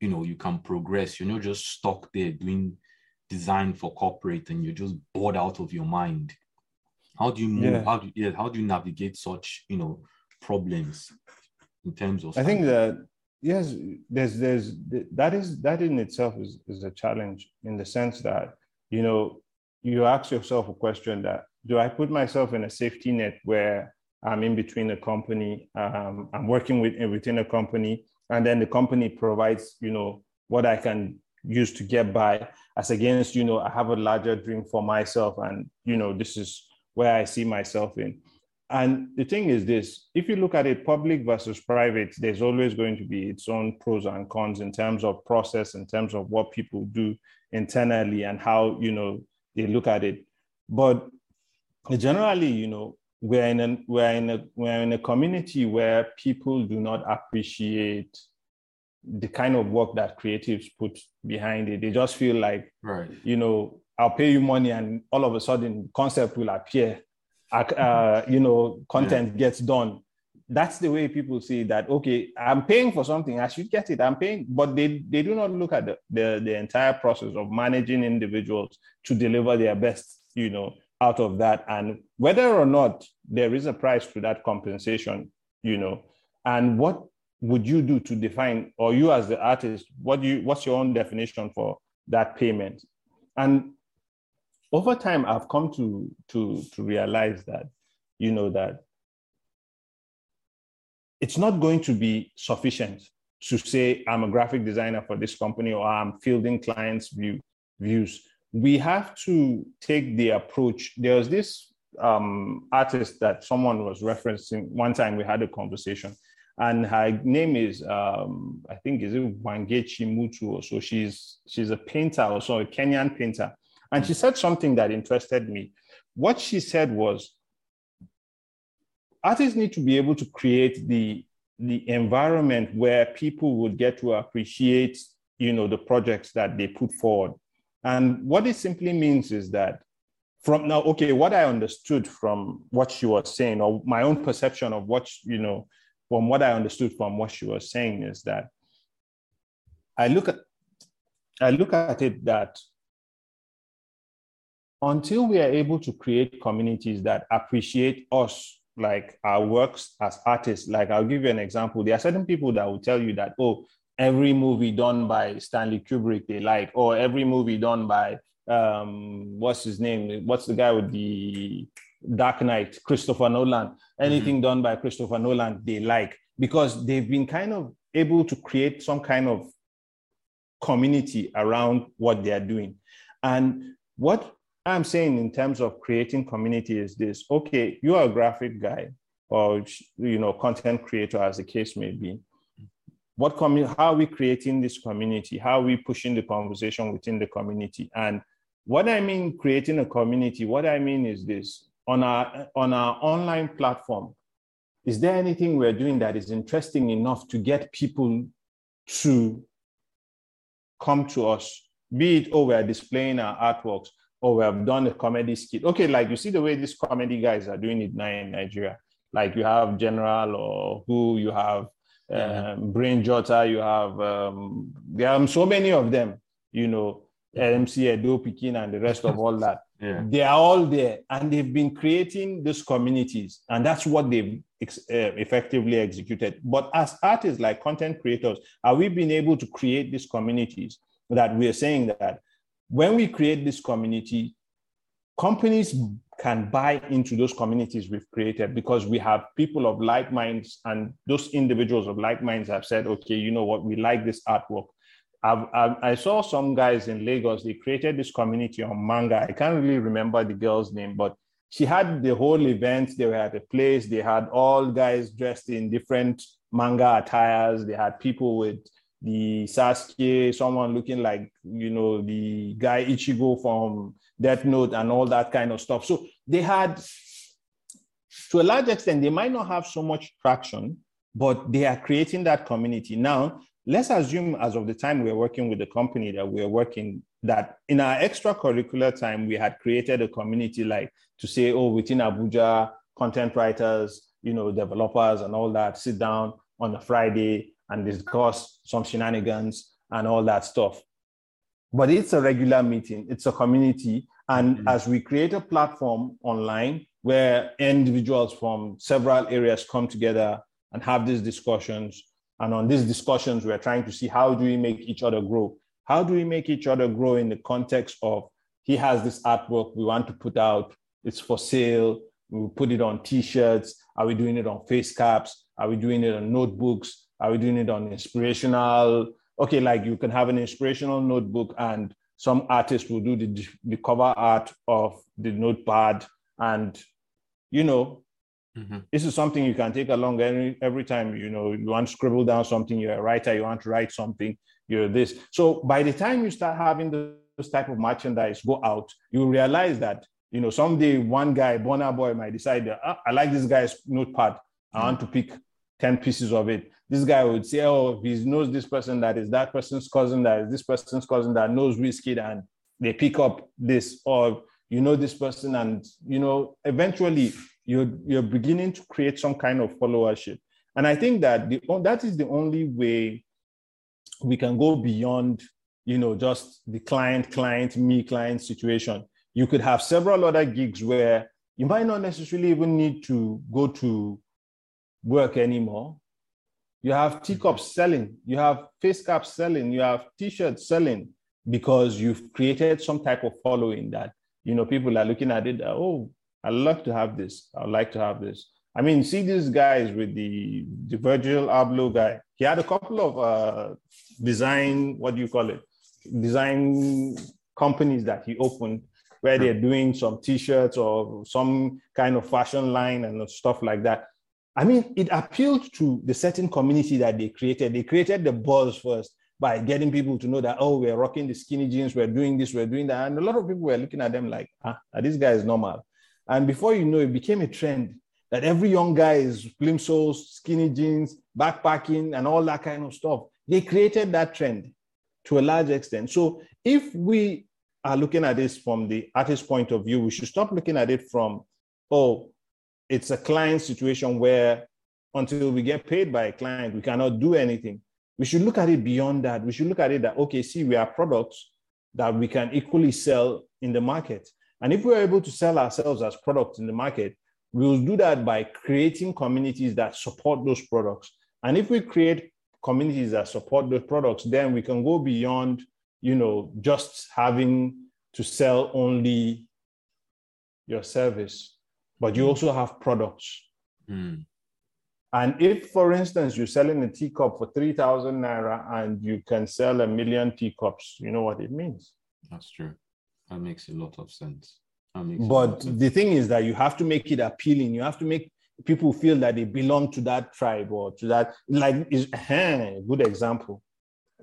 you know, you can progress? You're not just stuck there doing design for corporate and you're just bored out of your mind. How do you move? Yeah. How do you, yeah, how do you navigate such, you know, problems in terms of i think that yes there's there's that is that in itself is, is a challenge in the sense that you know you ask yourself a question that do i put myself in a safety net where i'm in between a company um, i'm working with within a company and then the company provides you know what i can use to get by as against you know i have a larger dream for myself and you know this is where i see myself in and the thing is this if you look at it, public versus private, there's always going to be its own pros and cons in terms of process, in terms of what people do internally and how you know they look at it. But generally, you know, we're in a we're in a we're in a community where people do not appreciate the kind of work that creatives put behind it. They just feel like, right. you know, I'll pay you money and all of a sudden concept will appear uh, you know, content yeah. gets done. That's the way people see that. Okay, I'm paying for something. I should get it. I'm paying, but they they do not look at the the, the entire process of managing individuals to deliver their best. You know, out of that, and whether or not there is a price to that compensation. You know, and what would you do to define, or you as the artist, what do you what's your own definition for that payment? And over time i've come to to to realize that you know that it's not going to be sufficient to say i'm a graphic designer for this company or i'm fielding clients view, views. We have to take the approach. There was this um, artist that someone was referencing one time we had a conversation and her name is um, i think is it wangechi mutu or so she's she's a painter also a kenyan painter and she said something that interested me. What she said was artists need to be able to create the, the environment where people would get to appreciate you know, the projects that they put forward. And what it simply means is that from now, okay, what I understood from what she was saying, or my own perception of what, you know, from what I understood from what she was saying is that I look at I look at it that until we are able to create communities that appreciate us like our works as artists. Like i'll give you an example. There are certain people that will tell you that oh every movie done by stanley kubrick they like or every movie done by um what's his name? What's the guy with the dark knight? Christopher nolan. Anything mm-hmm. done by christopher nolan they like because they've been kind of able to create some kind of community around what they're doing. And what I'm saying in terms of creating community is this okay, you are a graphic guy or you know content creator as the case may be. What commu- how are we creating this community? How are we pushing the conversation within the community? And what I mean creating a community, what I mean is this on our on our online platform, is there anything we're doing that is interesting enough to get people to come to us? Be it, oh, we're displaying our artworks, oh, we have done a comedy skit. Okay, like you see the way these comedy guys are doing it now in Nigeria. Like you have General or who you have um, Brain Jotter, you have um, there are so many of them, you know, MC Edo Pikin and the rest of all [LAUGHS] that. Yeah. They are all there and they've been creating these communities, and that's what they've ex- uh, effectively executed. But as artists, like content creators, are we being able to create these communities that we are saying that when we create this community, companies can buy into those communities we've created because we have people of like minds and those individuals of like minds have said, okay, you know what, we like this artwork. I've, I've, i saw some guys in Lagos, they created this community on manga. I can't really remember the girl's name, but she had the whole event. They were at a place, they had all guys dressed in different manga attires. They had people with the Sasuke, someone looking like, you know, the guy Ichigo from Death Note and all that kind of stuff. So they had, to a large extent, they might not have so much traction, but they are creating that community. Now, let's assume as of the time we're working with the company that we're working, that in our extracurricular time, we had created a community like to say, oh, within Abuja, content writers, you know, developers and all that sit down on a Friday and discuss some shenanigans and all that stuff. But it's a regular meeting, it's a community. And mm-hmm. as we create a platform online where individuals from several areas come together and have these discussions, and on these discussions, we're trying to see how do we make each other grow? How do we make each other grow in the context of he has this artwork we want to put out, it's for sale, we put it on t-shirts, are we doing it on face caps? Are we doing it on notebooks? Are we doing it on inspirational? Okay, like you can have an inspirational notebook and some artists will do the, the cover art of the notepad. And, you know, mm-hmm. this is something you can take along every, every time, you know, you want to scribble down something, you're a writer, you want to write something, you're this. So by the time you start having this type of merchandise go out, you realize that, you know, someday one guy, Burna Boy might decide, ah, I like this guy's notepad. I want to pick 10 pieces of it. This guy would say, Oh, he knows this person that is that person's cousin, that is this person's cousin that knows whiskey, and they pick up this, or you know this person, and you know, eventually you're you're beginning to create some kind of followership. And I think that the that is the only way we can go beyond, you know, just the client, client, me, client situation. You could have several other gigs where you might not necessarily even need to go to work anymore. You have teacups selling, you have face caps selling, you have t-shirts selling because you've created some type of following that you know people are looking at it. Oh, I'd love to have this. I'd like to have this. I mean, see these guys with the the Virgil Abloh guy. He had a couple of uh, design. What do you call it? Design companies that he opened where they're doing some t-shirts or some kind of fashion line and stuff like that. I mean, it appealed to the certain community that they created. They created the buzz first by getting people to know that, oh, we're rocking the skinny jeans, we're doing this, we're doing that. And a lot of people were looking at them like, ah, this guy is normal. And before you know, it became a trend that every young guy is plimsolls, skinny jeans, backpacking, and all that kind of stuff. They created that trend to a large extent. So if we are looking at this from the artist point of view, we should stop looking at it from, oh, it's a client situation where until we get paid by a client, we cannot do anything. We should look at it beyond that. We should look at it that, okay, see, we are products that we can equally sell in the market. And if we're able to sell ourselves as products in the market, we'll do that by creating communities that support those products. And if we create communities that support those products, then we can go beyond, you know, just having to sell only your service but you also have products. Mm. And if, for instance, you're selling a teacup for 3,000 naira and you can sell a million teacups, you know what it means. That's true. That makes a lot of sense. But the thing is that you have to make it appealing. You have to make people feel that they belong to that tribe or to that. Like, is a good example.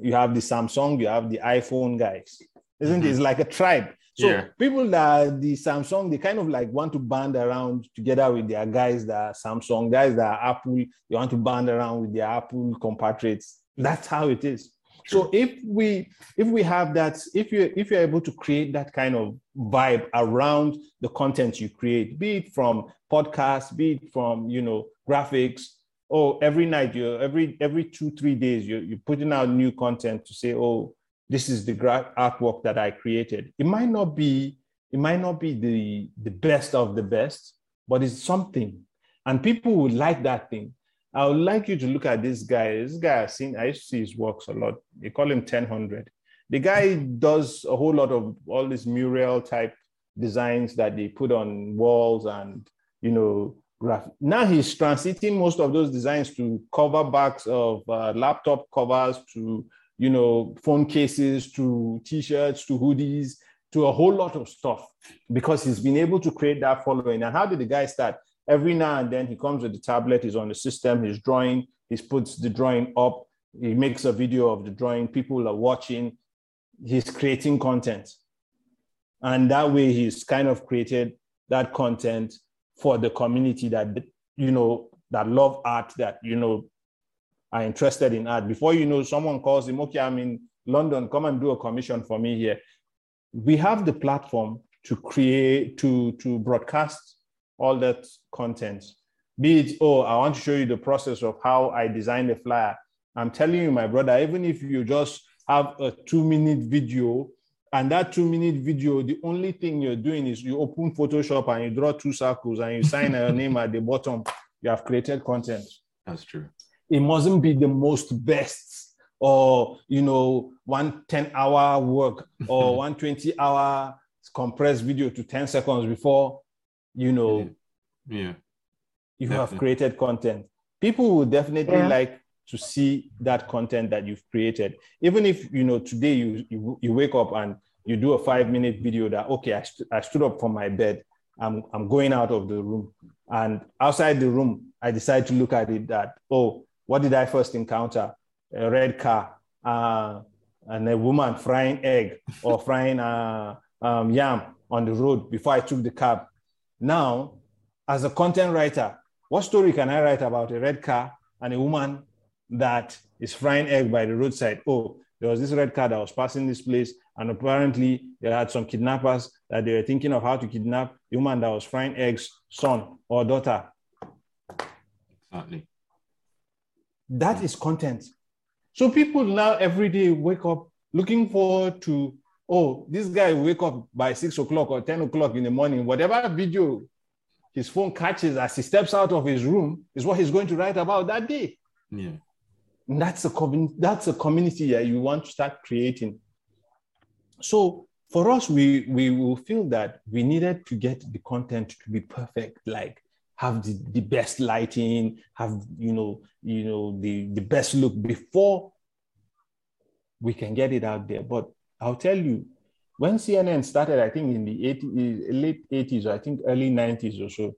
You have the Samsung, you have the iPhone guys, isn't mm-hmm. it? It's like a tribe. So yeah. people that the Samsung, they kind of like want to band around together with their guys that are Samsung, guys that are Apple, they want to band around with their Apple compatriots. That's how it is. So if we if we have that, if you if you're able to create that kind of vibe around the content you create, be it from podcasts, be it from you know graphics, oh every night you every every two three days you're, you're putting out new content to say, oh, this is the artwork that I created. It might not be it might not be the the best of the best, but it's something, and people would like that thing. I would like you to look at this guy. This guy I've seen, I used to see his works a lot. They call him 1000. The guy does a whole lot of all these mural type designs that they put on walls and, you know, graph. Now he's transiting most of those designs to cover backs of uh, laptop covers, to, you know, phone cases, to t-shirts, to hoodies, to a whole lot of stuff because he's been able to create that following. And how did the guy start? every now and then he comes with the tablet, he's on the system, he's drawing, he puts the drawing up, he makes a video of the drawing, people are watching, he's creating content. And that way he's kind of created that content for the community that you know that love art, that you know are interested in art. Before you know, someone calls him, okay, I'm in London, come and do a commission for me here. We have the platform to create, to, to broadcast all that content. Be it, oh, I want to show you the process of how I designed the flyer. I'm telling you, my brother, even if you just have a two minute video and that two minute video, the only thing you're doing is you open Photoshop and you draw two circles and you sign your [LAUGHS] name at the bottom, you have created content. That's true. It mustn't be the most best or, you know, one 10 hour work [LAUGHS] or one 20 hour compressed video to 10 seconds before you know, yeah, you definitely. have created content. People will definitely yeah. like to see that content that you've created. Even if you know today you you, you wake up and you do a five minute video that okay, I, st- I stood up from my bed, I'm I'm going out of the room, and outside the room, I decide to look at it that oh, what did I first encounter? A red car, uh, and a woman frying egg or frying uh, um, yam on the road before I took the cab now, as a content writer, what story can I write about a red car and a woman that is frying egg by the roadside? Oh, there was this red car that was passing this place, and apparently they had some kidnappers that they were thinking of how to kidnap the woman that was frying eggs, son or daughter. Exactly. That is content. So people now every day wake up looking forward to oh, this guy wake up by six o'clock or 10 o'clock in the morning, whatever video his phone catches as he steps out of his room is what he's going to write about that day. Yeah. And that's a community, that's a community that you want to start creating. So for us, we we will feel that we needed to get the content to be perfect, like have the, the best lighting, have you know, you know, the, the best look before we can get it out there. But I'll tell you, when CNN started, I think in the 80s, eh, late 80s, or I think early 90s or so,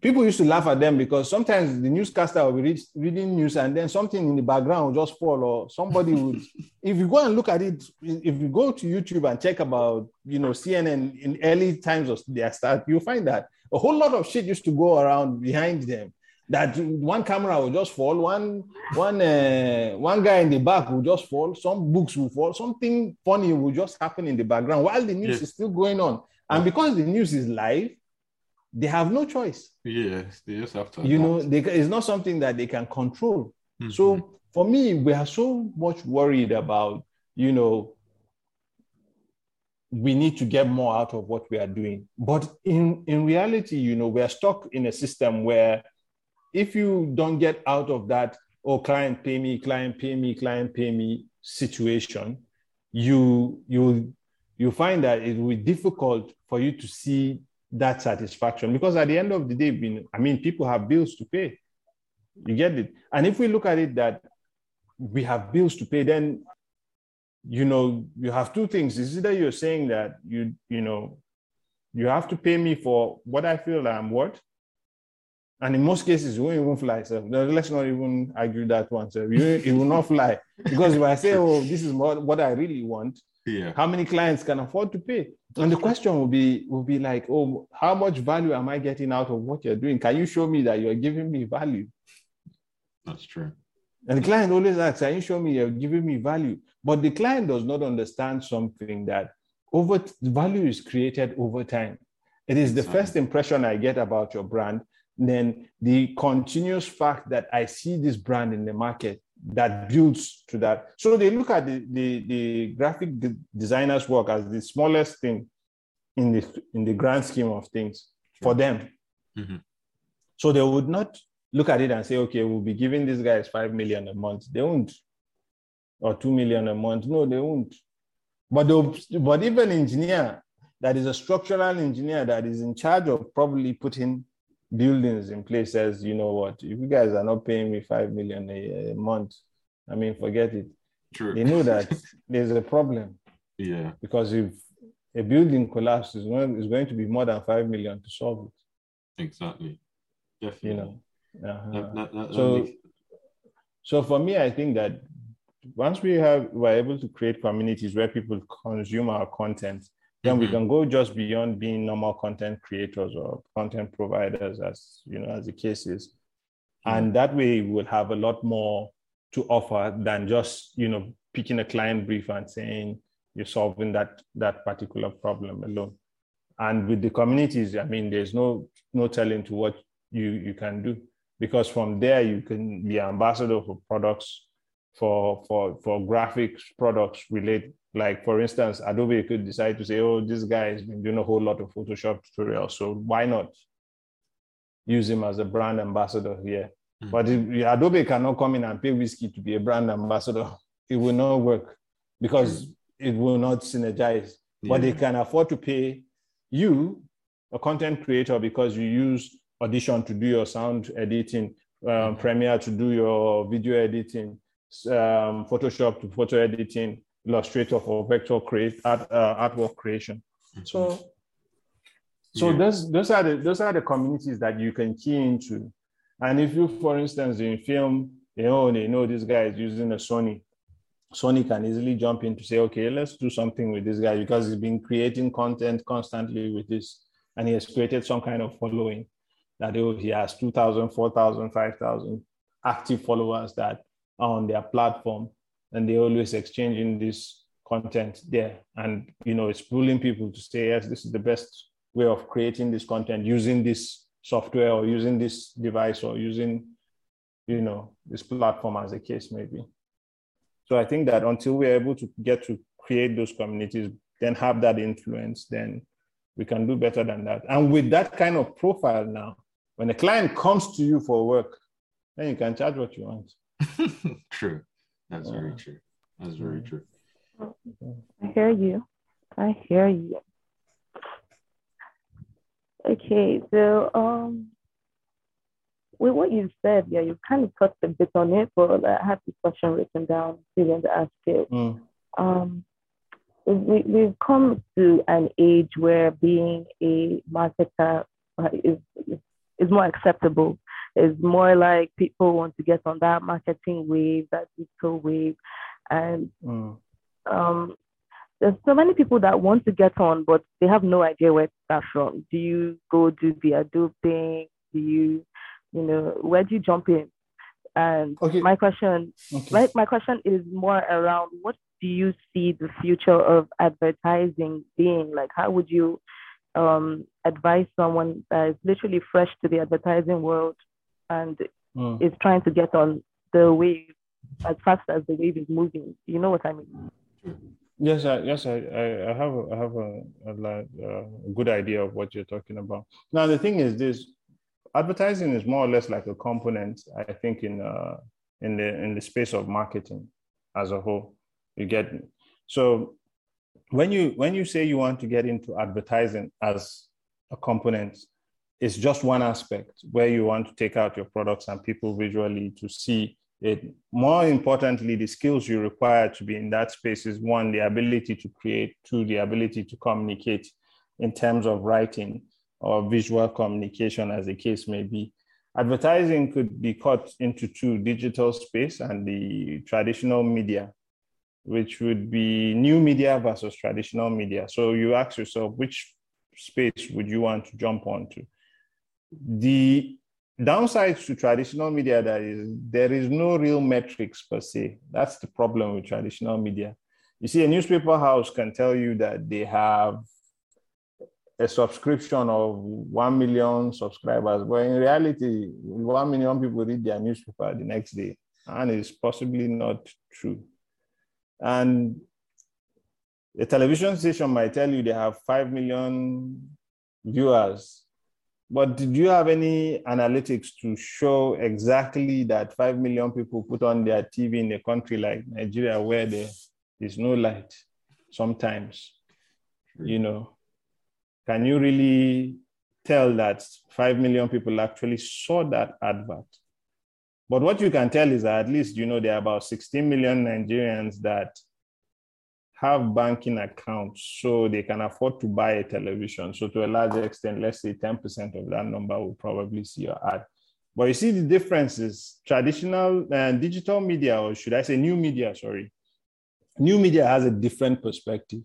people used to laugh at them because sometimes the newscaster will be read, reading news and then something in the background will just fall or somebody [LAUGHS] would if you go and look at it if you go to youtube and check about you know cnn in early times of their start you'll find that a whole lot of shit used to go around behind them that one camera will just fall, one one uh, one guy in the back will just fall, some books will fall, something funny will just happen in the background while the news yes. is still going on. And because the news is live, they have no choice. Yes, they just have to. You know, they, it's not something that they can control. Mm-hmm. So for me, we are so much worried about, you know, we need to get more out of what we are doing. But in in reality, you know, we are stuck in a system where if you don't get out of that, oh, client pay me, client pay me, client pay me situation, you you you find that it will be difficult for you to see that satisfaction because at the end of the day, I mean, people have bills to pay. You get it, and if we look at it that we have bills to pay, then you know you have two things. Is either you're saying that you you know you have to pay me for what I feel I'm worth, and in most cases, you won't even fly. So let's not even argue that one. So it will not fly. Because if I say, oh, this is what, what I really want, yeah. how many clients can afford to pay? And the question will be will be like, oh, how much value am I getting out of what you're doing? Can you show me that you're giving me value? That's true. And the client always asks, Are you showing me you're giving me value? But the client does not understand something that over value is created over time. It is the first impression I get about your brand, then the continuous fact that I see this brand in the market that builds to that. So they look at the, the, the graphic designer's work as the smallest thing in the in the grand scheme of things for them. Mm-hmm. So they would not look at it and say, okay, we'll be giving these guys five million a month. They won't, or two million a month. No, they won't. But but even engineer that is a structural engineer that is in charge of probably putting buildings in place says, you know what, if you guys are not paying me five million a, a month, I mean, forget it. True. They know that [LAUGHS] there's a problem. Yeah. Because if a building collapses, it's going to be more than five million to solve it. Exactly. Definitely. You know. Uh-huh. That, that, that, so, makes... so for me, I think that once we have we're able to create communities where people consume our content, then mm-hmm. we can go just beyond being normal content creators or content providers, as you know, as the case is. Mm-hmm. And that way we'll have a lot more to offer than just, you know, picking a client brief and saying you're solving that that particular problem alone. And with the communities, I mean, there's no no telling to what you you can do because from there you can be ambassador for products for for for graphics products relate like for instance adobe could decide to say oh this guy has been doing a whole lot of photoshop tutorials so why not use him as a brand ambassador here mm-hmm. but if, adobe cannot come in and pay whiskey to be a brand ambassador [LAUGHS] it will not work because mm-hmm. it will not synergize yeah. but they can afford to pay you a content creator because you use audition to do your sound editing um, premiere to do your video editing um, Photoshop to photo editing, Illustrator for vector create art, uh, artwork creation. Mm-hmm. So, so yeah. those those are the those are the communities that you can key into. And if you, for instance, in film, you know they know this guy is using a Sony. Sony can easily jump in to say, okay, let's do something with this guy because he's been creating content constantly with this, and he has created some kind of following. That oh, he has 2,000, 4,000, 5,000 active followers that are on their platform and they're always exchanging this content there. And you know it's pulling people to say yes this is the best way of creating this content using this software or using this device or using you know this platform as the case may be. So i think that until we're able to get to create those communities then have that influence then we can do better than that. And with that kind of profile now when a client comes to you for work then you can charge what you want [LAUGHS] true. That's very true. That's very true. I hear you. I hear you. Okay, so um, with what you said, yeah, you kind of touched a bit on it, but I have this question written down, still to ask it. Mm. Um, we, we've come to an age where being a marketer is, is, is more acceptable it's more like people want to get on that marketing wave, that digital wave. And mm. um, there's so many people that want to get on, but they have no idea where to start from. Do you go do the Adobe thing? Do you, you know, where do you jump in? And okay. my question, okay. my, my question is more around what do you see the future of advertising being? Like, how would you um, advise someone that is literally fresh to the advertising world and mm. is trying to get on the wave as fast as the wave is moving. You know what I mean? Yes, I, yes, I, I have, a, I have a, a, a good idea of what you're talking about. Now, the thing is, this advertising is more or less like a component, I think, in uh, in the in the space of marketing as a whole. You get so when you when you say you want to get into advertising as a component, it's just one aspect where you want to take out your products and people visually to see it. More importantly, the skills you require to be in that space is one, the ability to create, two, the ability to communicate in terms of writing or visual communication, as the case may be. Advertising could be cut into two digital space and the traditional media, which would be new media versus traditional media. So you ask yourself, which space would you want to jump onto? the downsides to traditional media that is there is no real metrics per se. That's the problem with traditional media. You see, a newspaper house can tell you that they have a subscription of 1 million subscribers, but in reality, 1 million people read their newspaper the next day, and it's possibly not true. And the television station might tell you they have 5 million viewers, but did you have any analytics to show exactly that 5 million people put on their TV in a country like Nigeria where there is no light sometimes? You know, can you really tell that 5 million people actually saw that advert? But what you can tell is that at least, you know, there are about 16 million Nigerians that have banking accounts so they can afford to buy a television. So to a large extent, let's say 10% of that number will probably see your ad. But you see the difference is traditional and uh, digital media, or should I say new media, sorry. New media has a different perspective.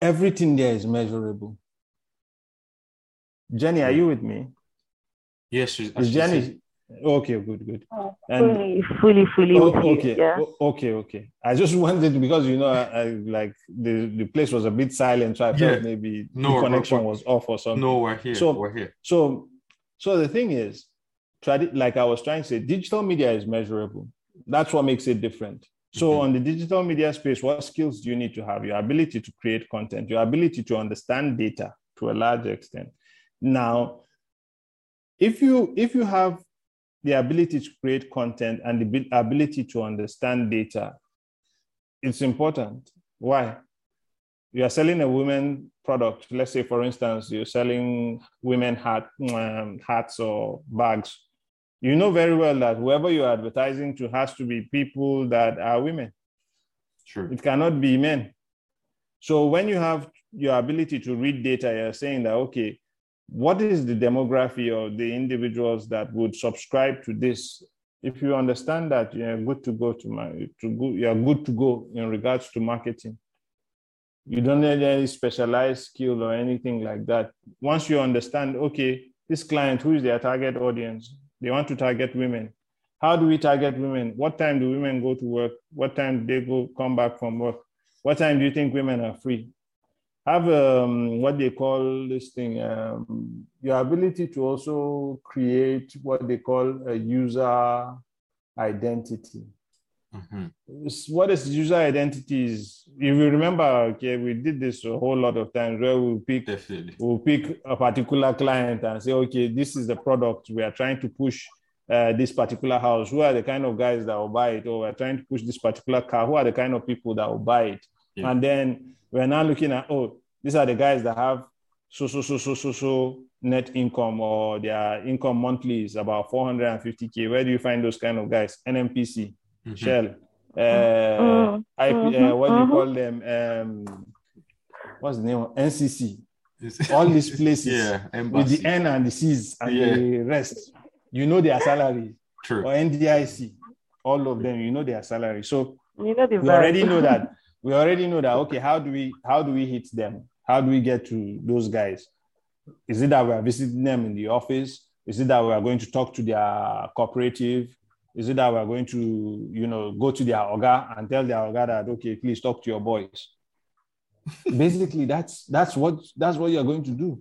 Everything there is measurable. Jennie, are you with me? Yes, is Jennie, Okay, good, good. Oh, fully, fully, fully. Oh, okay, yeah. okay, okay. I just [LAUGHS] wanted because you know, I, I, like the the place was a bit silent, so I yeah. thought maybe no, the connection was off or something. No, we're here. So we're here. So, so the thing is, tradi- like I was trying to say, digital media is measurable. That's what makes it different. So mm-hmm. on the digital media space, what skills do you need to have? Your ability to create content, your ability to understand data to a large extent. Now, if you if you have the ability to create content and the ability to understand data, it's important. Why? You are selling a women product. Let's say, for instance, you're selling women hat, um, hats or bags. You know very well that whoever you're advertising to has to be people that are women. Sure. It cannot be men. So when you have your ability to read data, you're saying that, okay, what is the demography of the individuals that would subscribe to this? If you understand that you're good to go to my to go you're good to go in regards to marketing. You don't need any specialized skill or anything like that. Once you understand okay this client who is their target audience? They want to target women. How do we target women? What time do women go to work? What time do they go come back from work? What time do you think women are free have um, what they call this thing, um, your ability to also create what they call a user identity. Mm-hmm. What is user identity is, if you remember, okay, we did this a whole lot of times where we pick, Definitely. we'll pick a particular client and say, okay, this is the product we are trying to push uh, this particular house. Who are the kind of guys that will buy it? Or we're trying to push this particular car. Who are the kind of people that will buy it? Yeah. And then we're now looking at, oh, these are the guys that have so, so, so, so, so, so net income or their income monthly is about 450K. Where do you find those kind of guys? NNPC, mm-hmm. Shell, uh, mm-hmm. IP, uh, mm-hmm. what do you call them? Um, what's the name? NCC. [LAUGHS] All these places yeah, with the N and the C's and yeah. the rest. You know their salary. True. Or NDIC. All of them, you know their salary. So you know we already know that [LAUGHS] we already know that okay how do we how do we hit them? How do we get to those guys? Is it that we are visiting them in the office? Is it that we are going to talk to their cooperative? Is it that we are going to you know go to their oga and tell their oga that okay please talk to your boys? [LAUGHS] Basically that's that's what that's what you're going to do.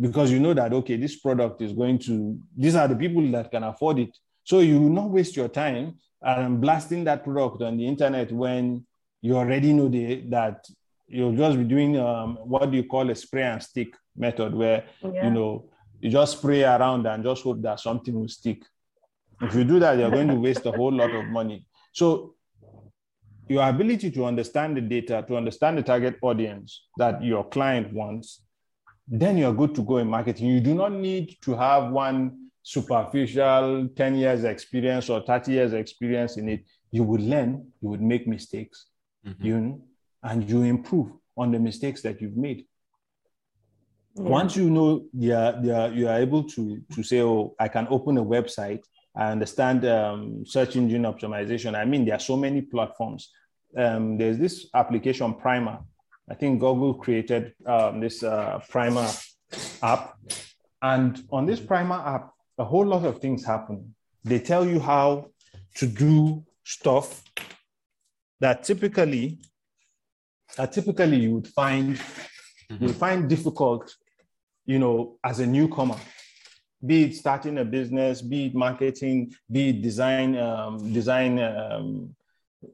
Because you know that okay this product is going to these are the people that can afford it. So you will not waste your time and blasting that product on the internet when you already know the, that you'll just be doing um, what do you call a spray and stick method, where yeah. you know you just spray around and just hope that something will stick. If you do that, you're going to waste a whole lot of money. So your ability to understand the data, to understand the target audience that your client wants, then you're good to go in marketing. You do not need to have one superficial 10 years experience or 30 years experience in it. You would learn, you would make mistakes, mm-hmm. you and you improve on the mistakes that you've made. Yeah. Once you know yeah, yeah, you are able to, to say, oh, I can open a website, I understand um, search engine optimization. I mean, there are so many platforms. Um, there's this application Primer. I think Google created um, this uh, Primer app. And on this Primer app, a whole lot of things happen. They tell you how to do stuff that typically that typically you would find mm-hmm. you find difficult, you know, as a newcomer. Be it starting a business, be it marketing, be it design, um, design, um,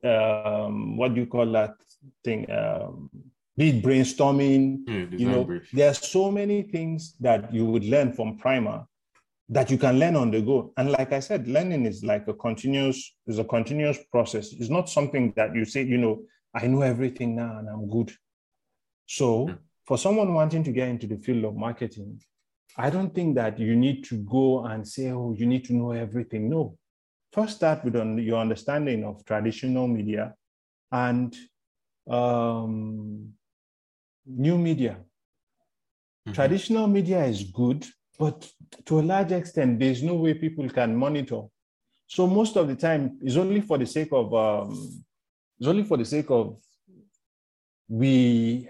um, what do you call that thing? Um, be it brainstorming. Mm, you know, brief. there are so many things that you would learn from primer that you can learn on the go. And like I said, learning is like a continuous, is a continuous process. It's not something that you say, you know, I know everything now and I'm good. So mm. for someone wanting to get into the field of marketing, I don't think that you need to go and say, oh, you need to know everything. No. First start with your understanding of traditional media and um, new media. Mm-hmm. Traditional media is good but to a large extent, there's no way people can monitor. So most of the time, it's only for the sake of um, it's only for the sake of we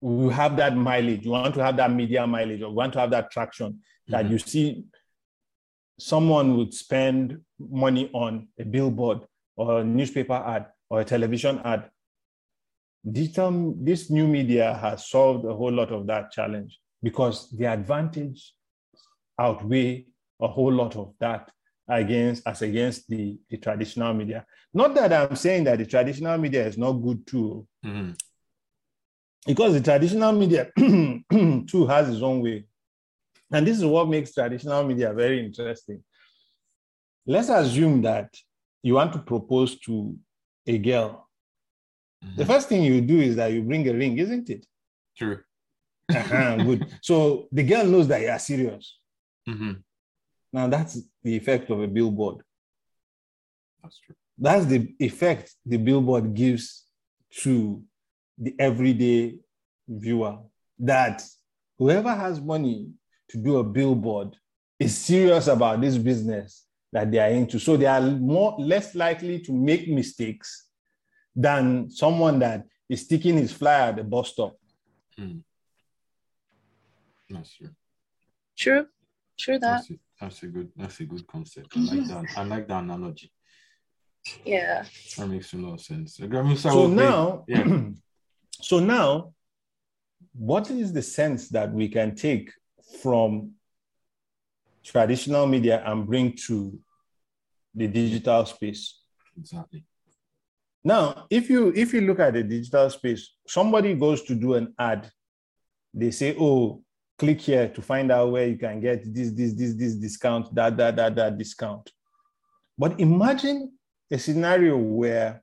we have that mileage. You want to have that media mileage, or want to have that traction that mm-hmm. you see someone would spend money on a billboard or a newspaper ad or a television ad. Digital, this new media has solved a whole lot of that challenge because the advantage outweigh a whole lot of that against as against the, the traditional media. Not that I'm saying that the traditional media is not good too, mm-hmm. because the traditional media [CLEARS THROAT] too has its own way. And this is what makes traditional media very interesting. Let's assume that you want to propose to a girl. Mm-hmm. The first thing you do is that you bring a ring, isn't it? True uh-huh, good. So the girl knows that you are serious. Mm-hmm. Now that's the effect of a billboard. That's true. That's the effect the billboard gives to the everyday viewer. That whoever has money to do a billboard is serious about this business that they are into. So they are more less likely to make mistakes than someone that is sticking his flyer at the bus stop. Mm. That's true. True. True that. That's a, that's a good that's a good concept. I like that. I like that analogy. Yeah. That makes a lot of sense. So now, yeah. [CLEARS THROAT] so now, what is the sense that we can take from traditional media and bring to the digital space? Exactly. Now, if you if you look at the digital space, somebody goes to do an ad, they say, "Oh, click here to find out where you can get this, this, this, this discount, that, that, that, that discount. But imagine a scenario where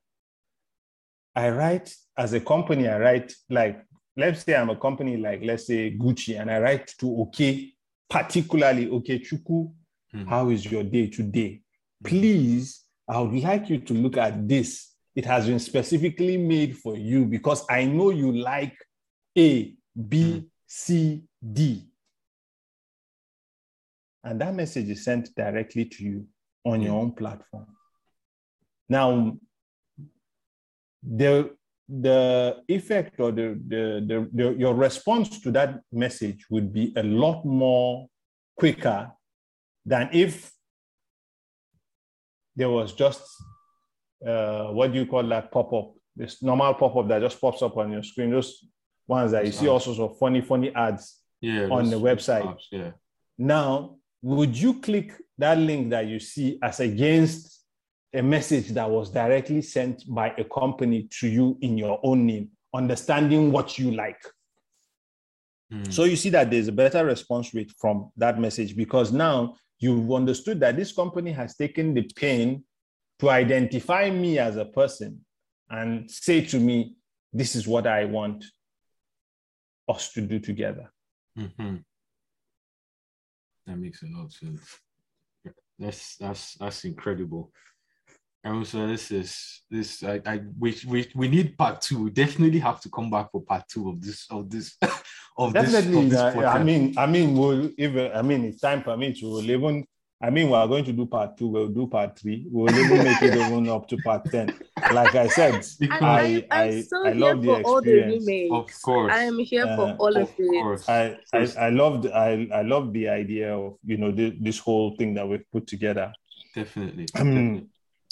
I write as a company, I write like, let's say I'm a company like, let's say Gucci, and I write to OK, particularly OK Chuku, mm-hmm. how is your day today? Please, I would like you to look at this. It has been specifically made for you because I know you like A, B, mm-hmm. C, D. And that message is sent directly to you on your own platform. Now, the the effect or the, the, the, the, your response to that message would be a lot more quicker than if there was just uh, what do you call that pop-up this normal pop-up that just pops up on your screen those ones that you see all sorts of funny funny ads yeah, on the website. Apps, yeah. Now, would you click that link that you see as against a message that was directly sent by a company to you in your own name, understanding what you like? Mm. So you see that there's a better response rate from that message because now you've understood that this company has taken the pain to identify me as a person and say to me, this is what I want us to do together. Mm-hmm. That makes a lot of sense. That's that's that's incredible. And so this is this I, I we, we we need part two. We definitely have to come back for part two of this of this [LAUGHS] of definitely. This, of this I mean, I mean, we'll even I mean, it's time for me to we'll even I mean, we are going to do part two. We'll do part three. We'll even make it even up to part ten. Like I said, I I, I, so I love the experience. The of course, I am here uh, for all of, of it. I, I I loved I I love the idea of you know this, this whole thing that we've put together. Definitely. I mean,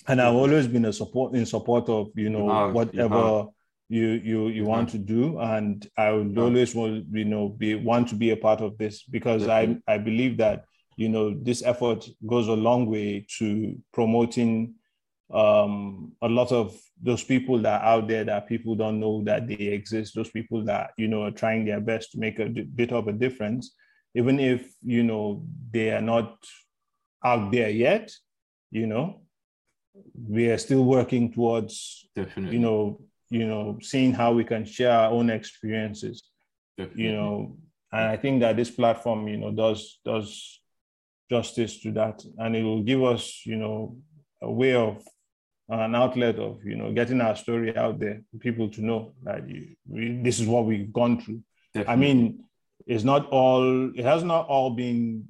and I've always been a support in support of you know you have, whatever. You, you you you want to do and i would always want you know be want to be a part of this because Definitely. i i believe that you know, this effort goes a long way to promoting um, a lot of those people that are out there that people don't know that they exist, those people that, you know, are trying their best to make a bit of a difference, even if, you know, they are not out there yet, you know, we are still working towards, Definitely. you know, you know, seeing how we can share our own experiences, Definitely. you know, and I think that this platform, you know, does does justice to that and it will give us you know a way of an outlet of you know getting our story out there for people to know that you, we, this is what we've gone through Definitely. i mean it's not all it has not all been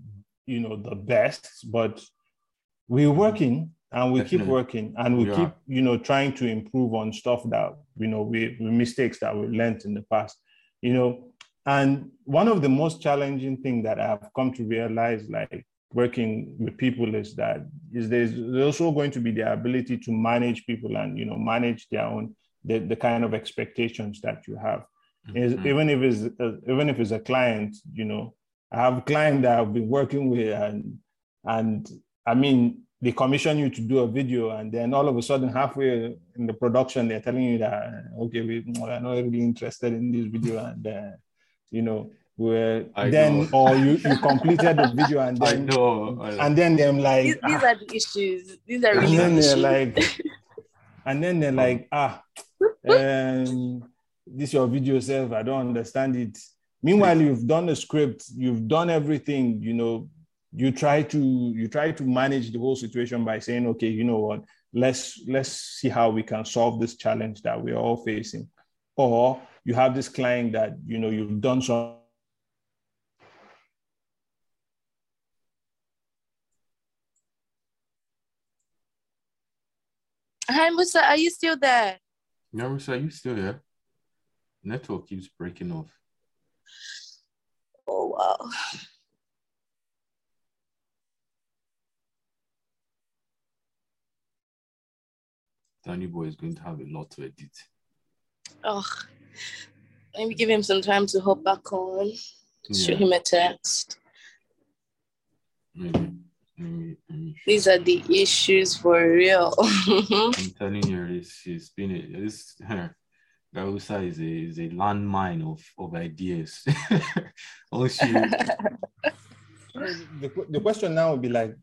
you know the best but we're working and we Definitely. keep working and we, keep you know trying to improve on stuff that you know we, we mistakes that we learned in the past you know and one of the most challenging thing that i've come to realize like working with people is that is there's also going to be the ability to manage people and you know manage their own the, the kind of expectations that you have mm-hmm. is, even if it's uh, even if it's a client you know i have a client that i've been working with and and i mean they commission you to do a video and then all of a sudden halfway in the production they're telling you that okay we, are not really interested in this video and uh, you know where I then know. or you, you completed the video and [LAUGHS] then I know, I know. and then them like these, these ah, are the issues. These are really and then they're like and then they're like ah um this your video self i don't understand it. Meanwhile you've done the script you've done everything you know you try to you try to manage the whole situation by saying okay you know what? Let's let's see how we can solve this challenge that we're all facing. Or you have this client that you know you've done some Hi, Musa, are you still there? Yeah, Musa, are you still there? Network keeps breaking off. Oh, wow. Danny boy is going to have a lot to edit. Oh, let me give him some time to hop back on. Yeah. Shoot him a text. Maybe. These are the issues for real. [LAUGHS] I'm telling you, it's, it's been a, this [LAUGHS] Gausa is a is a landmine of of ideas. [LAUGHS] Once you the, the question now would be like,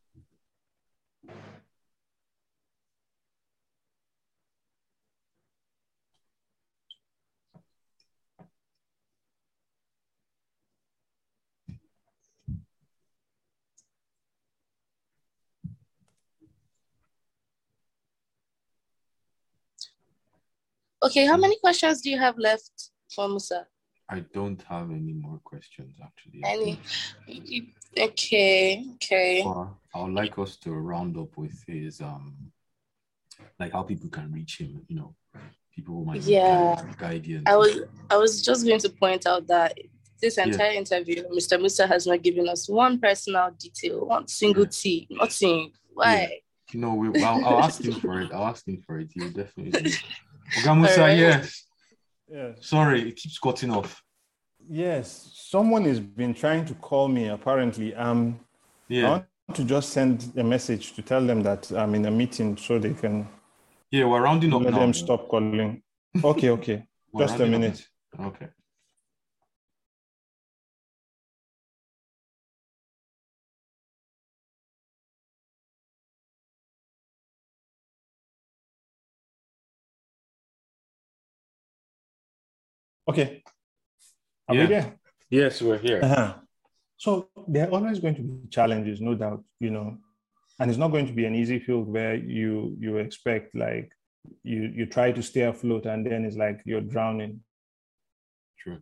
Okay, how many questions do you have left for Musa? I don't have any more questions actually. Any? Okay, okay. I would like us to round up with his um, like how people can reach him. You know, people who might yeah guide I was I was just going to point out that this entire yeah. interview, Mr. Musa has not given us one personal detail, one single yeah. T, nothing. Why? Yeah. You know, we, I'll, I'll ask him for it. I'll ask him for it. He'll definitely. Oga Musa, right. yes. Yeah. Sorry, it keeps cutting off. Yes, someone has been trying to call me. Apparently, um, yeah. I want to just send a message to tell them that I'm in a meeting so they can. Yeah, we're rounding up let now. them stop calling. Okay, okay, just a minute. Up. Okay. Okay. Are yeah. we there? Yes, we're here. Uh-huh. So there are always going to be challenges, no doubt, you know, and it's not going to be an easy field where you you expect like you you try to stay afloat and then it's like you're drowning. True.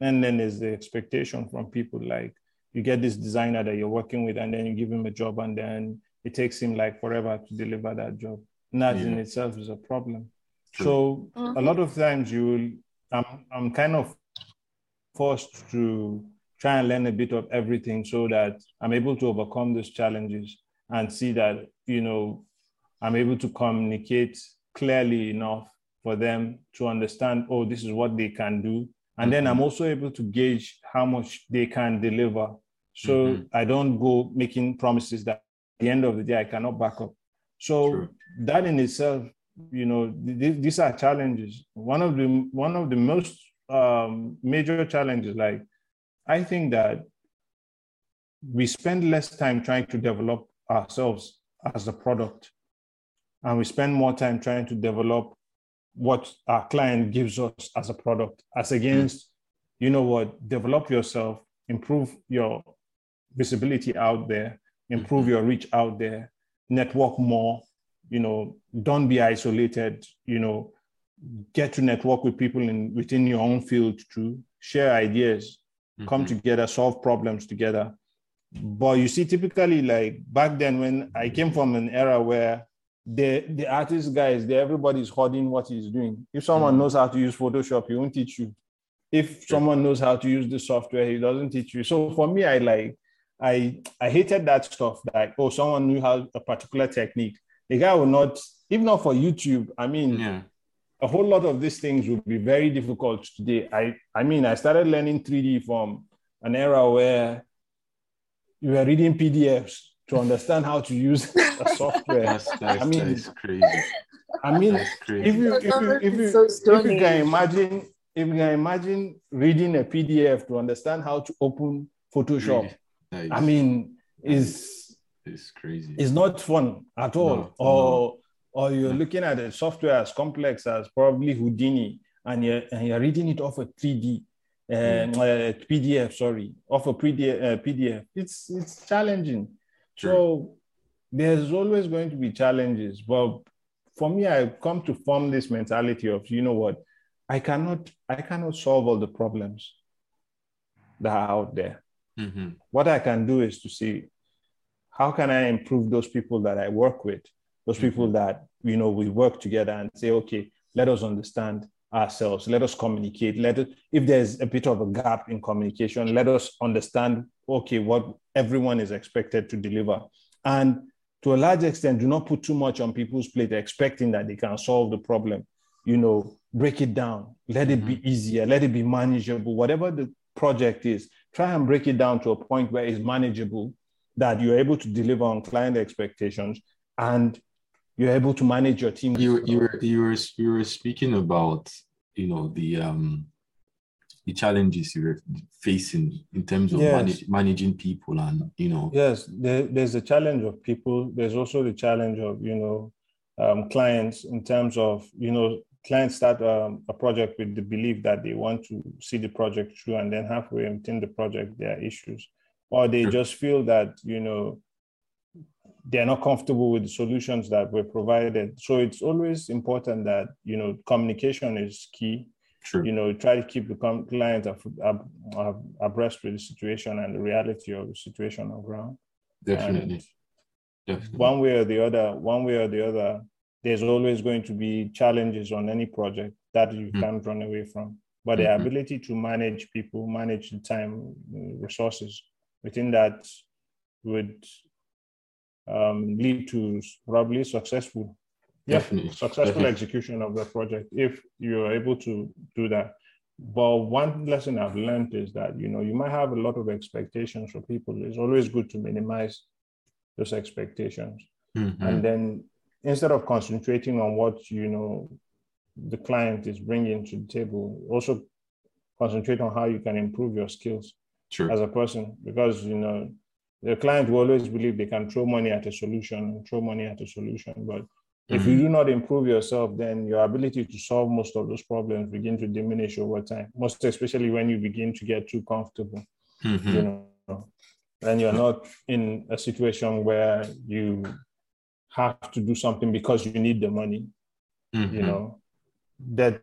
And then there's the expectation from people like, you get this designer that you're working with, and then you give him a job, and then it takes him like forever to deliver that job. And that yeah. in itself is a problem. True. So mm-hmm. a lot of times you will, I'm, I'm kind of forced to try and learn a bit of everything so that I'm able to overcome those challenges and see that, you know, I'm able to communicate clearly enough for them to understand, oh, this is what they can do. And mm-hmm. then I'm also able to gauge how much they can deliver. So mm-hmm. I don't go making promises that at the end of the day I cannot back up. So True. that in itself, you know, th- these are challenges. One of the one of the most um, major challenges, like I think that we spend less time trying to develop ourselves as a product, and we spend more time trying to develop what our client gives us as a product, as against, you know what, develop yourself, improve your visibility out there, improve mm-hmm. your reach out there, network more, you know, don't be isolated, you know, get to network with people in within your own field to share ideas, mm-hmm. come together, solve problems together. But you see, typically, like back then, when I came from an era where the the artist guys, the everybody's holding what he's doing. If someone mm-hmm. knows how to use Photoshop, he won't teach you. If someone knows how to use the software, he doesn't teach you. So for me, I like I I hated that stuff. Like, oh, someone knew how a particular technique. The guy will not, if not for YouTube. I mean, yeah a whole lot of these things would be very difficult today. I, I mean, I started learning 3D from an era where you were reading PDFs to understand how to use [LAUGHS] a software. That's, that's, I mean, that's crazy. I mean, crazy. if you if you if you, so if you can imagine if you can imagine reading a PDF to understand how to open Photoshop, nice. I mean, is it's crazy. It's not fun at all. No, or no or you're looking at a software as complex as probably Houdini, and you're, and you're reading it off a 3D um, mm. uh, PDF, sorry, off a PDF, uh, PDF. It's it's challenging. Sure. So there's always going to be challenges, but for me, I've come to form this mentality of you know what, I cannot I cannot solve all the problems that are out there. Mm-hmm. What I can do is to see how can I improve those people that I work with? Those people mm-hmm. that you know we work together and say okay let us understand ourselves. Let us communicate. Let it if there's a bit of a gap in communication let us understand okay what everyone is expected to deliver. And to a large extent do not put too much on people's plate expecting that they can solve the problem. You know break it down. Let it be mm-hmm. easier. Let it be manageable. Whatever the project is try and break it down to a point where it's manageable that you're able to deliver on client expectations and you're able to manage your team. You you were you were you were speaking about you know the um the challenges you're facing in terms of yes. manage, managing people and you know yes there, there's a challenge of people there's also the challenge of you know um, clients in terms of you know clients start um, a project with the belief that they want to see the project through and then halfway within the project there are issues or they just feel that you know they're not comfortable with the solutions that were provided. So it's always important that you know communication is key. True. You know, try to keep the client ab- ab- abreast with the situation and the reality of the situation on ground. Definitely. Definitely. One way or the other, one way or the other, there's always going to be challenges on any project that you mm-hmm. can't run away from. But mm-hmm. the ability to manage people, manage the time, resources within that would um, lead to probably successful, yeah, successful Definitely. execution of the project if you're able to do that. But one lesson I've learned is that you know you might have a lot of expectations for people. It's always good to minimize those expectations, mm-hmm. and then instead of concentrating on what you know the client is bringing to the table, also concentrate on how you can improve your skills sure. as a person because you know the client will always believe they can throw money at a solution, throw money at a solution. But mm-hmm. if you do not improve yourself, then your ability to solve most of those problems begin to diminish over time. Most especially when you begin to get too comfortable. Mm-hmm. You know, and you're not in a situation where you have to do something because you need the money. Mm-hmm. You know, that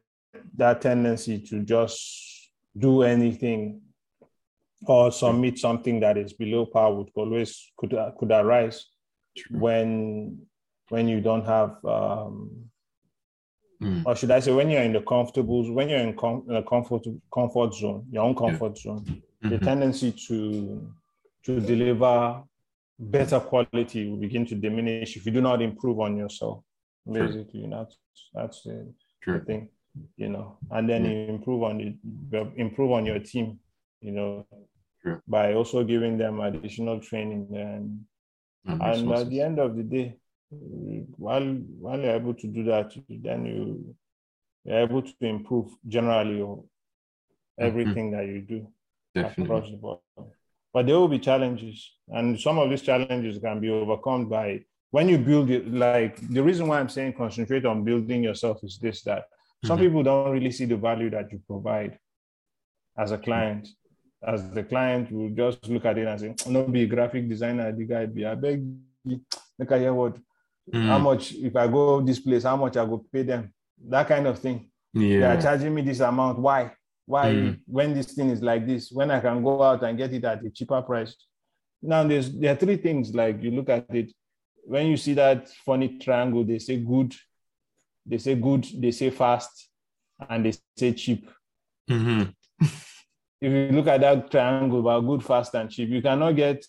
that tendency to just do anything or submit something that is below par would always could uh, could arise when when you don't have um, mm. or should I say when you're in the comfortable when you're in, com- in a comfort comfort zone your own comfort yeah. zone mm-hmm. the tendency to to deliver better quality will begin to diminish if you do not improve on yourself basically sure. that's that's the, the thing you know and then you improve on the improve on your team you know sure. by also giving them additional training and and, at the end of the day while while you're able to do that then you you're able to improve generally mm-hmm. everything mm-hmm. that you do Definitely. across the board but there will be challenges and some of these challenges can be overcome by when you build it like the reason why i'm saying concentrate on building yourself is this that some mm-hmm. people don't really see the value that you provide as a client. As the client will just look at it and say, "No, be a graphic designer, the guy be. I beg, make I hear what, mm. how much if I go this place, how much I go pay them, that kind of thing. Yeah. They are charging me this amount. Why? Why mm. when this thing is like this? When I can go out and get it at a cheaper price. Now there's there are three things like you look at it. When you see that funny triangle, they say good, they say good, they say fast, and they say cheap. Mm-hmm. If you look at that triangle about good, fast, and cheap, you cannot get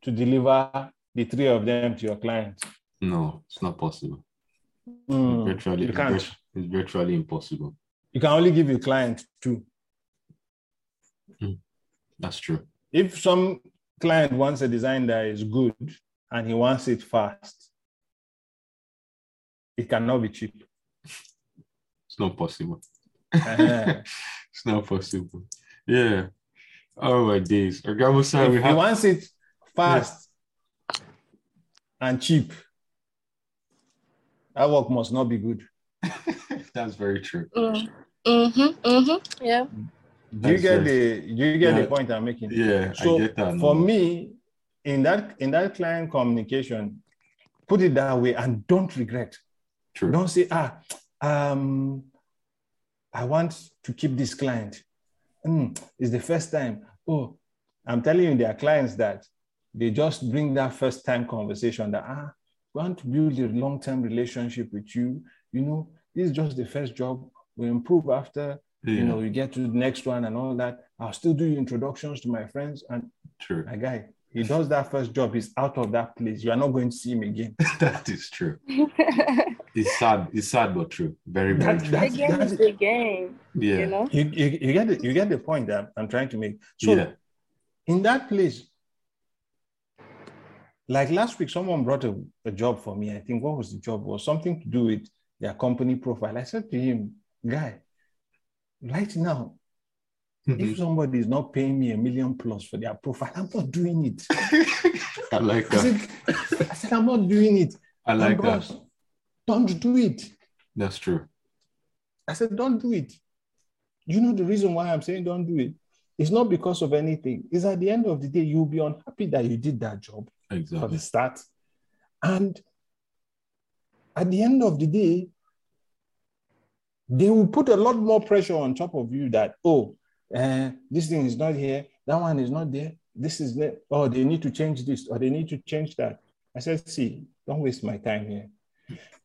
to deliver the three of them to your client. No, it's not possible. Mm, virtually, you can't. It's virtually impossible. You can only give your client two. Mm, that's true. If some client wants a design that is good and he wants it fast, it cannot be cheap. It's not possible. [LAUGHS] It's not possible. Yeah. Oh my days. Orgamo we have... he wants it fast yeah. and cheap. That work must not be good. [LAUGHS] That's very true. Mm. Mm-hmm. Mm-hmm. Yeah. Do you get the do you get yeah. the point I'm making? Yeah, so I get that. For me, in that in that client communication, put it that way and don't regret. True. Don't say, ah, um, I want to keep this client. Mm, it's the first time. Oh, I'm telling you, there are clients that they just bring that first time conversation that, ah, we want to build a long term relationship with you. You know, this is just the first job. We improve after, yeah. you know, you get to the next one and all that. I'll still do introductions to my friends. And True. my guy, he does that first job, he's out of that place. You are not going to see him again. [LAUGHS] that is true. it's sad. It's sad but true. Very, very that, true. That's, the game is the game. Yeah. You know? You, you, you, get the, you get the point that I'm trying to make. So yeah. in that place, like last week, someone brought a, a job for me. I think what was the job? It was something to do with their company profile. I said to him, guy, right now, Mm-hmm. If somebody is not paying me a million plus for their profile, I'm not doing it. [LAUGHS] I like that. I said, I said, I'm not doing it. I like that. Don't do it. That's true. I said, don't do it. You know the reason why I'm saying don't do it? It's not because of anything. It's at the end of the day, you'll be unhappy that you did that job exactly. for the start. And at the end of the day, they will put a lot more pressure on top of you that, oh, uh, this thing is not here, that one is not there, this is there, oh, they need to change this or they need to change that. I said, see, don't waste my time here.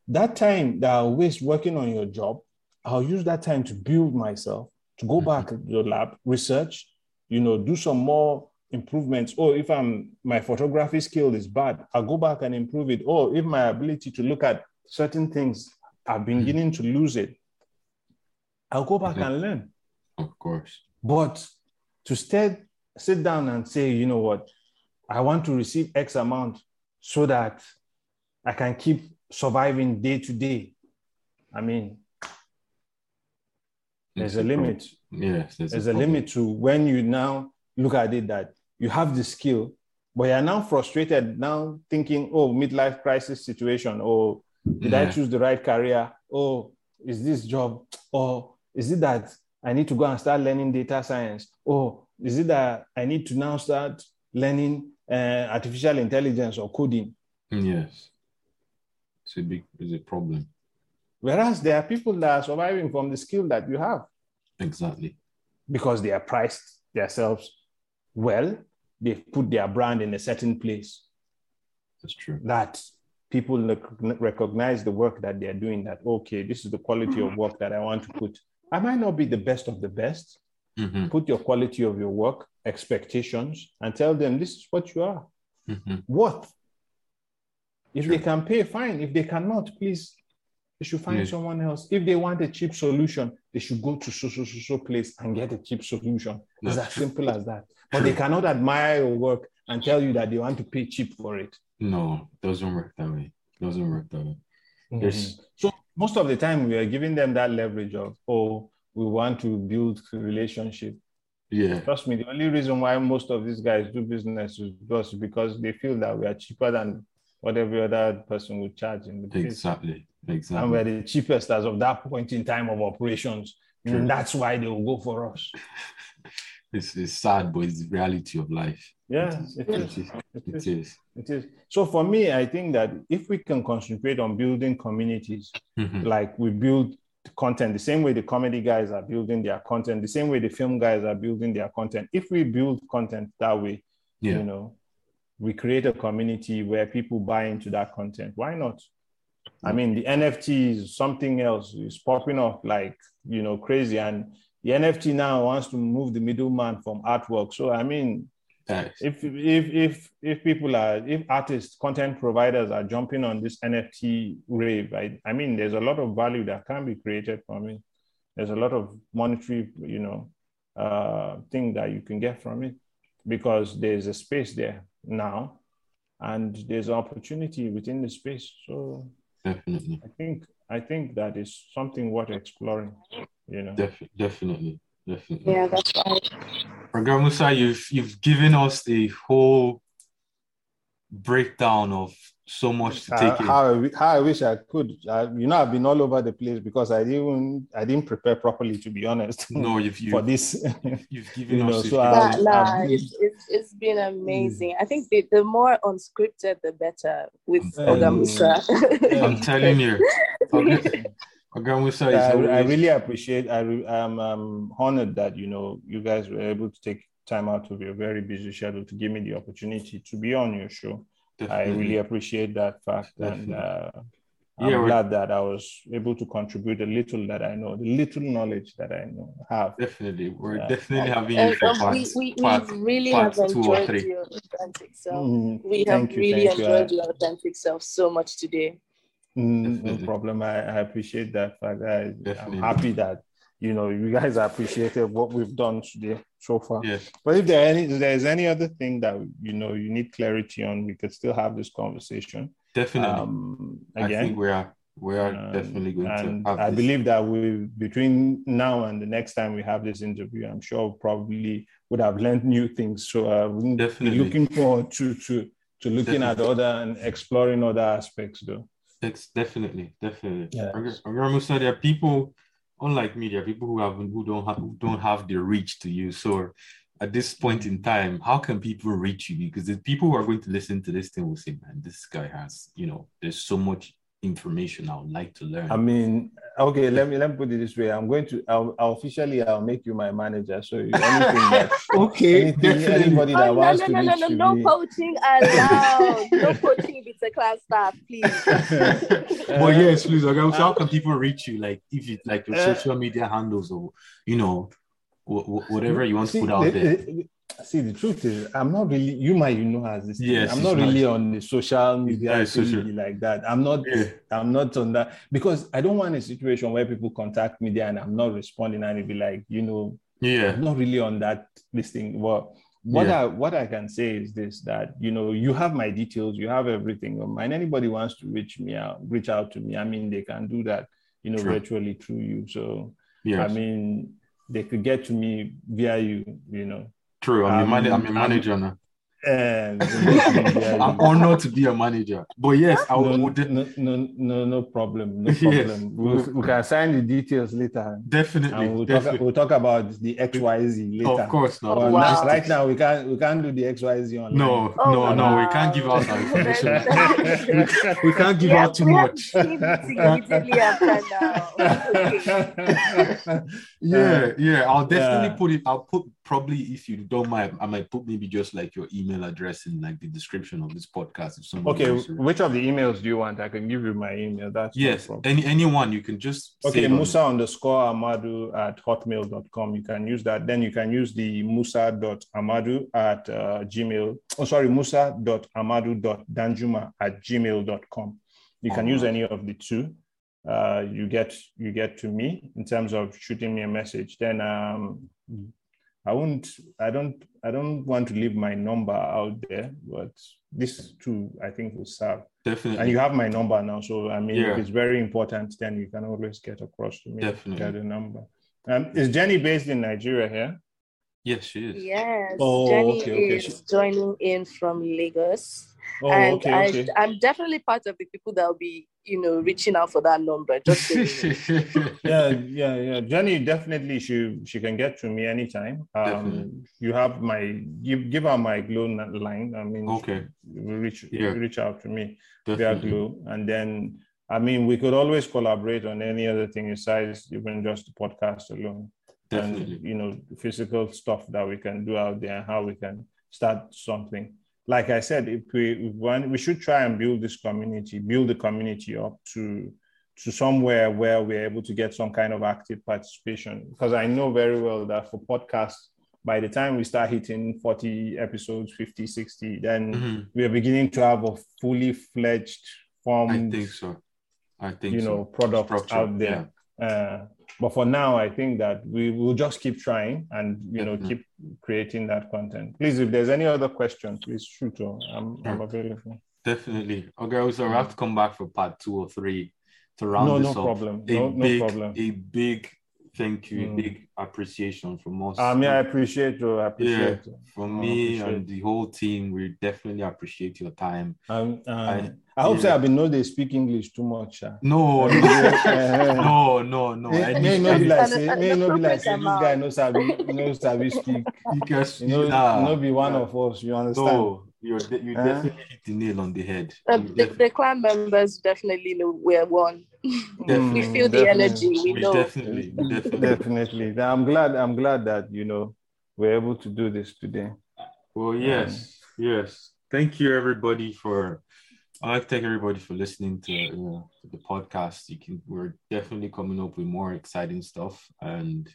That time that I waste working on your job, I'll use that time to build myself, to go back to the lab, research, you know, do some more improvements. Or if I'm my photography skill is bad, I'll go back and improve it. Or if my ability to look at certain things, I'm beginning to lose it, I'll go back and learn. Of course. But to stay, sit down and say, you know what, I want to receive X amount so that I can keep surviving day to day. I mean, there's a, a limit. Yes, there's, there's a, a limit to when you now look at it that you have the skill, but you're now frustrated, now thinking, oh, midlife crisis situation, or did yeah. I choose the right career? Oh, is this job? Or is it that I need to go and start learning data science? Or is it that I need to now start learning uh, artificial intelligence or coding? Yes. It's a big it's a problem. Whereas there are people that are surviving from the skill that you have. Exactly. Because they are priced themselves well, they've put their brand in a certain place. That's true. That people recognize the work that they're doing, that, okay, this is the quality of work that I want to put. I might not be the best of the best. Mm-hmm. Put your quality of your work, expectations, and tell them this is what you are mm-hmm. worth. If they can pay, fine. If they cannot, please, they should find yes. someone else. If they want a cheap solution, they should go to so so so, so place and get a cheap solution. It's as simple as that. But they cannot admire your work and tell you that they want to pay cheap for it. No, doesn't work that way. Doesn't work that way. Mm-hmm. So most of the time we are giving them that leverage of, oh, we want to build a relationship. Yeah. Trust me, the only reason why most of these guys do business is because, because they feel that we are cheaper than what every other person would charge in the place. Exactly. Exactly. And we're the cheapest as of that point in time of operations. True. And that's why they will go for us. [LAUGHS] it's, it's sad, but it's the reality of life. Yeah, it is. It is. It is. It is. It is. So for me, I think that if we can concentrate on building communities, mm-hmm. like we build content the same way the comedy guys are building their content, the same way the film guys are building their content. If we build content that way, yeah. you know, we create a community where people buy into that content. Why not? I mean, the NFT is something else. It's popping up like you know crazy, and the NFT now wants to move the middleman from artwork. So I mean, If if if if people are if artists, content providers are jumping on this NFT wave, I, I mean, there's a lot of value that can be created from it. There's a lot of monetary, you know, uh, thing that you can get from it because there's a space there now, and there's opportunity within the space. So definitely, I think I think that is something worth exploring. You know, Def- definitely. Definitely. Yeah, that's right. Oga Musa, you've you've given us the whole breakdown of so much to take uh, in. How, I, how I wish I could. Uh, you know, I've been all over the place because I didn't I didn't prepare properly to be honest. [LAUGHS] No, you've, you've for this. You've [LAUGHS] given you us. Know, so I, nah, it's, it's, it's been amazing. Mm. I think the, the more unscripted, the better with um, Oga Musa. I'm telling you. [LAUGHS] Musa I, I, really appreciate. I am um, honored that you know you guys were able to take time out of your very busy schedule to give me the opportunity to be on your show. Definitely. I really appreciate that fact, Definitely. and uh, I'm yeah, glad that I was able to contribute a little that I know, the little knowledge that I know have. Definitely, we're uh, definitely having you for part, we, we, part, we really part have enjoyed your authentic self. Mm, we have you, really enjoyed you. your authentic self so much today. Mm, no problem. I, I, appreciate that fact. I, am happy that you know you guys appreciated what we've done today so far. Yes. But if there any if there's any other thing that you know you need clarity on, we could still have this conversation. Definitely. Um, again, I think we are we are um, definitely going and to. I this. believe that we between now and the next time we have this interview, I'm sure probably would have learned new things. So uh, definitely looking forward to to to looking definitely. at other and exploring other aspects though. It's definitely, definitely. Yeah. Musa, there are people, unlike me, there are people who have who don't have who don't have the reach to you. So at this point in time, how can people reach you? Because the people who are going to listen to this thing will say, man, this guy has, you know, there's so much information I would like to learn. I mean, okay, let me let me put it this way. I'm going to I'll, I'll officially I'll make you my manager. So anything that [LAUGHS] okay, anything, anybody that oh, wants no, no, to no, no, no, no coaching allowed. [LAUGHS] no coaching if it's a class staff, please. [LAUGHS] uh, yes, please. Okay, so how can people reach you? Like if you like your uh, social media handles or you know whatever you want see, to put out there see the truth is i'm not really you might you know as this yes, i'm not really on the social media yeah, social. like that i'm not yeah. i'm not on that because i don't want a situation where people contact me there and i'm not responding and it be like you know yeah i'm not really on that this thing well what yeah. I what I can say is this that you know you have my details, you have everything um, on mine. Anybody wants to reach me out, reach out to me. I mean, they can do that, you know, True. virtually through you. So yes. I mean, they could get to me via you, you know. True. I'm, um, your, man- I'm your manager now. And [LAUGHS] I'm honored to be a manager. But yes, I no, would. no, no, no, no problem. No problem. Yes. We'll, we can assign the details later. Definitely. And we'll definitely. talk, we'll talk about the XYZ later. of course not. But Wow. now- right now we can't we can't do the XYZ online. No, Oh, no, no. We can't give out our information. We, can't, we can't give Yeah, out too much. to keep it immediately after now. Okay. [LAUGHS] Yeah, yeah. I'll definitely Yeah. put it. I'll put probably if you don't mind, I might put maybe just like your email address in like the description of this podcast. If someone Okay, which of the emails do you want? I can give you my email. That's Yes, any anyone you can just Okay, it on- Musa underscore Ahmadu at hotmail.com. You can use that. Then you can use the Musa.ahmadu at uh, gmail. Oh, sorry, Musa.ahmadu.danjuma at gmail.com. You can use any of the two. Uh, you get you get to me in terms of shooting me a message. Then um, I won't I don't I don't want to leave my number out there, but this too I think will serve. definitely. And you have my number now. So I mean, Yeah. if it's very important, then you can always get across to me. Definitely. Get a number. Um, is Jennie based in Nigeria here? yes, she is. Yes, Oh, Jennie okay, okay. is joining in from Lagos. Oh, and okay, I, okay. I'm definitely part of the people that will be, you know, reaching out for that number. Just so you know. yeah, yeah, yeah. Jennie definitely she she can get to me anytime. Um, Definitely. you have my give give her my Glo n- line. I mean, Okay. reach Yeah. reach out to me via definitely. Glo, and then I mean we could always collaborate on any other thing besides even just the podcast alone. Definitely. and you know physical stuff that we can do out there and how we can start something like i said if we we should try and build this community build the community up to to somewhere where we're able to get some kind of active participation because i know very well that for podcasts by the time we start hitting 40 episodes 50 60 then Mhm. we are beginning to have a fully fledged form. I think so. I think you so. know product Structure, out there uh, but for now i think that we will just keep trying and you know Definitely. keep creating that content please if there's any other question please shoot on i'm, I'm available Definitely. Okay, so I have to come back for part two or three to round no this no up. problem A no, no big, problem a big thank you, Mm. big appreciation from us. i mean i appreciate you i appreciate you from I me appreciate and the whole team, we definitely appreciate your time. um, uh, I- I, hope yeah. say i've been know they speak english too much uh. No, Uh, [LAUGHS] [LAUGHS] no, no, no. may, I may need- be like say may no be like say this guy [LAUGHS] no sabi no sabi speak because you know nah, no be one of us you understand no, you're you Huh? definitely hit the nail on the head. Uh, the, the clan members definitely know we're one. Definitely. [LAUGHS] we Mm, feel the definitely. energy. We we know. definitely, definitely. definitely i'm glad i'm glad that you know we're able to do this today Well, yes, yes. Thank you, everybody, for. I like to thank everybody for listening to, you know, to the podcast. You can. We're definitely coming up with more exciting stuff, and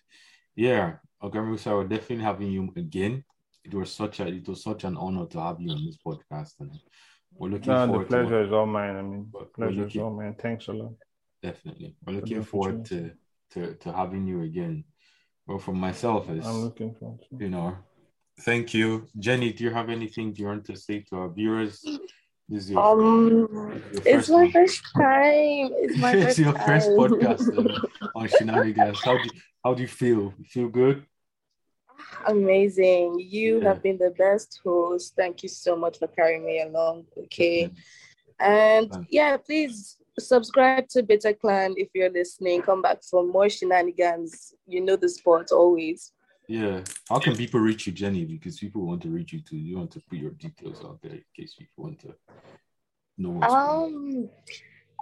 yeah, Oga Musa, we're definitely having you again. It was such a. It was such an honor to have you on this podcast, and we're looking no, the pleasure to. is all mine i mean But pleasure we're is all mine thanks a lot definitely, we're the looking forward to, to to having you again. Well, for myself, is i'm looking forward to you know, thank you. Jennie, do you have anything you want to say to our viewers? This is your, Um, your it's my one. first time. It's [LAUGHS] my it's first your time. first podcast uh, on Shenanigans. How do you, how do you feel? You feel good? Amazing. You Yeah. have been the best host. Thank you so much for carrying me along. Okay. And yeah, please subscribe to Bita Clan if you're listening. Come back for more shenanigans. You know the sport always. Yeah. How can people reach you, Jennie? Because people want to reach you too. You want to put your details out there in case people want to know what's going on. Um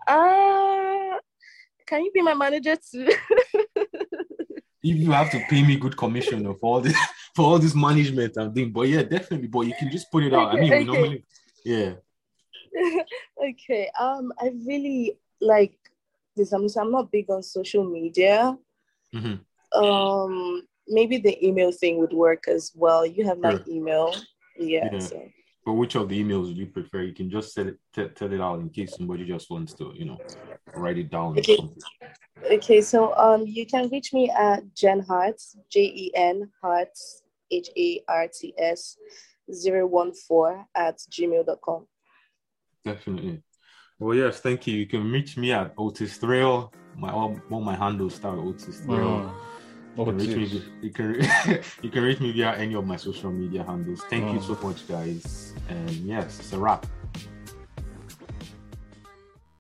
uh can you be my manager too? [LAUGHS] If you have to pay me good commission for all this [LAUGHS] for all this management I'm doing, but yeah, definitely. But you can just put it out. I mean, Okay, okay. normally, yeah. [LAUGHS] okay. Um I really like this. I'm, I'm not big on social media. Mhm. um maybe the email thing would work as well you have my email yeah, Yeah. so But which of the emails would you prefer? You can just tell it, t- tell it out in case somebody just wants to, you know, write it down. Okay. okay so um you can reach me at jen harts j-e-n harts h-a-r-t-s 014 at gmail.com Definitely. Well, yes, thank you. You can reach me at Otis Thrill. My all, all my handles start Otis Thrill. Mm. You can, oh, reach me, you, can, [LAUGHS] you can reach me via any of my social media handles. Thank oh. you so much, guys. And yes, it's a wrap.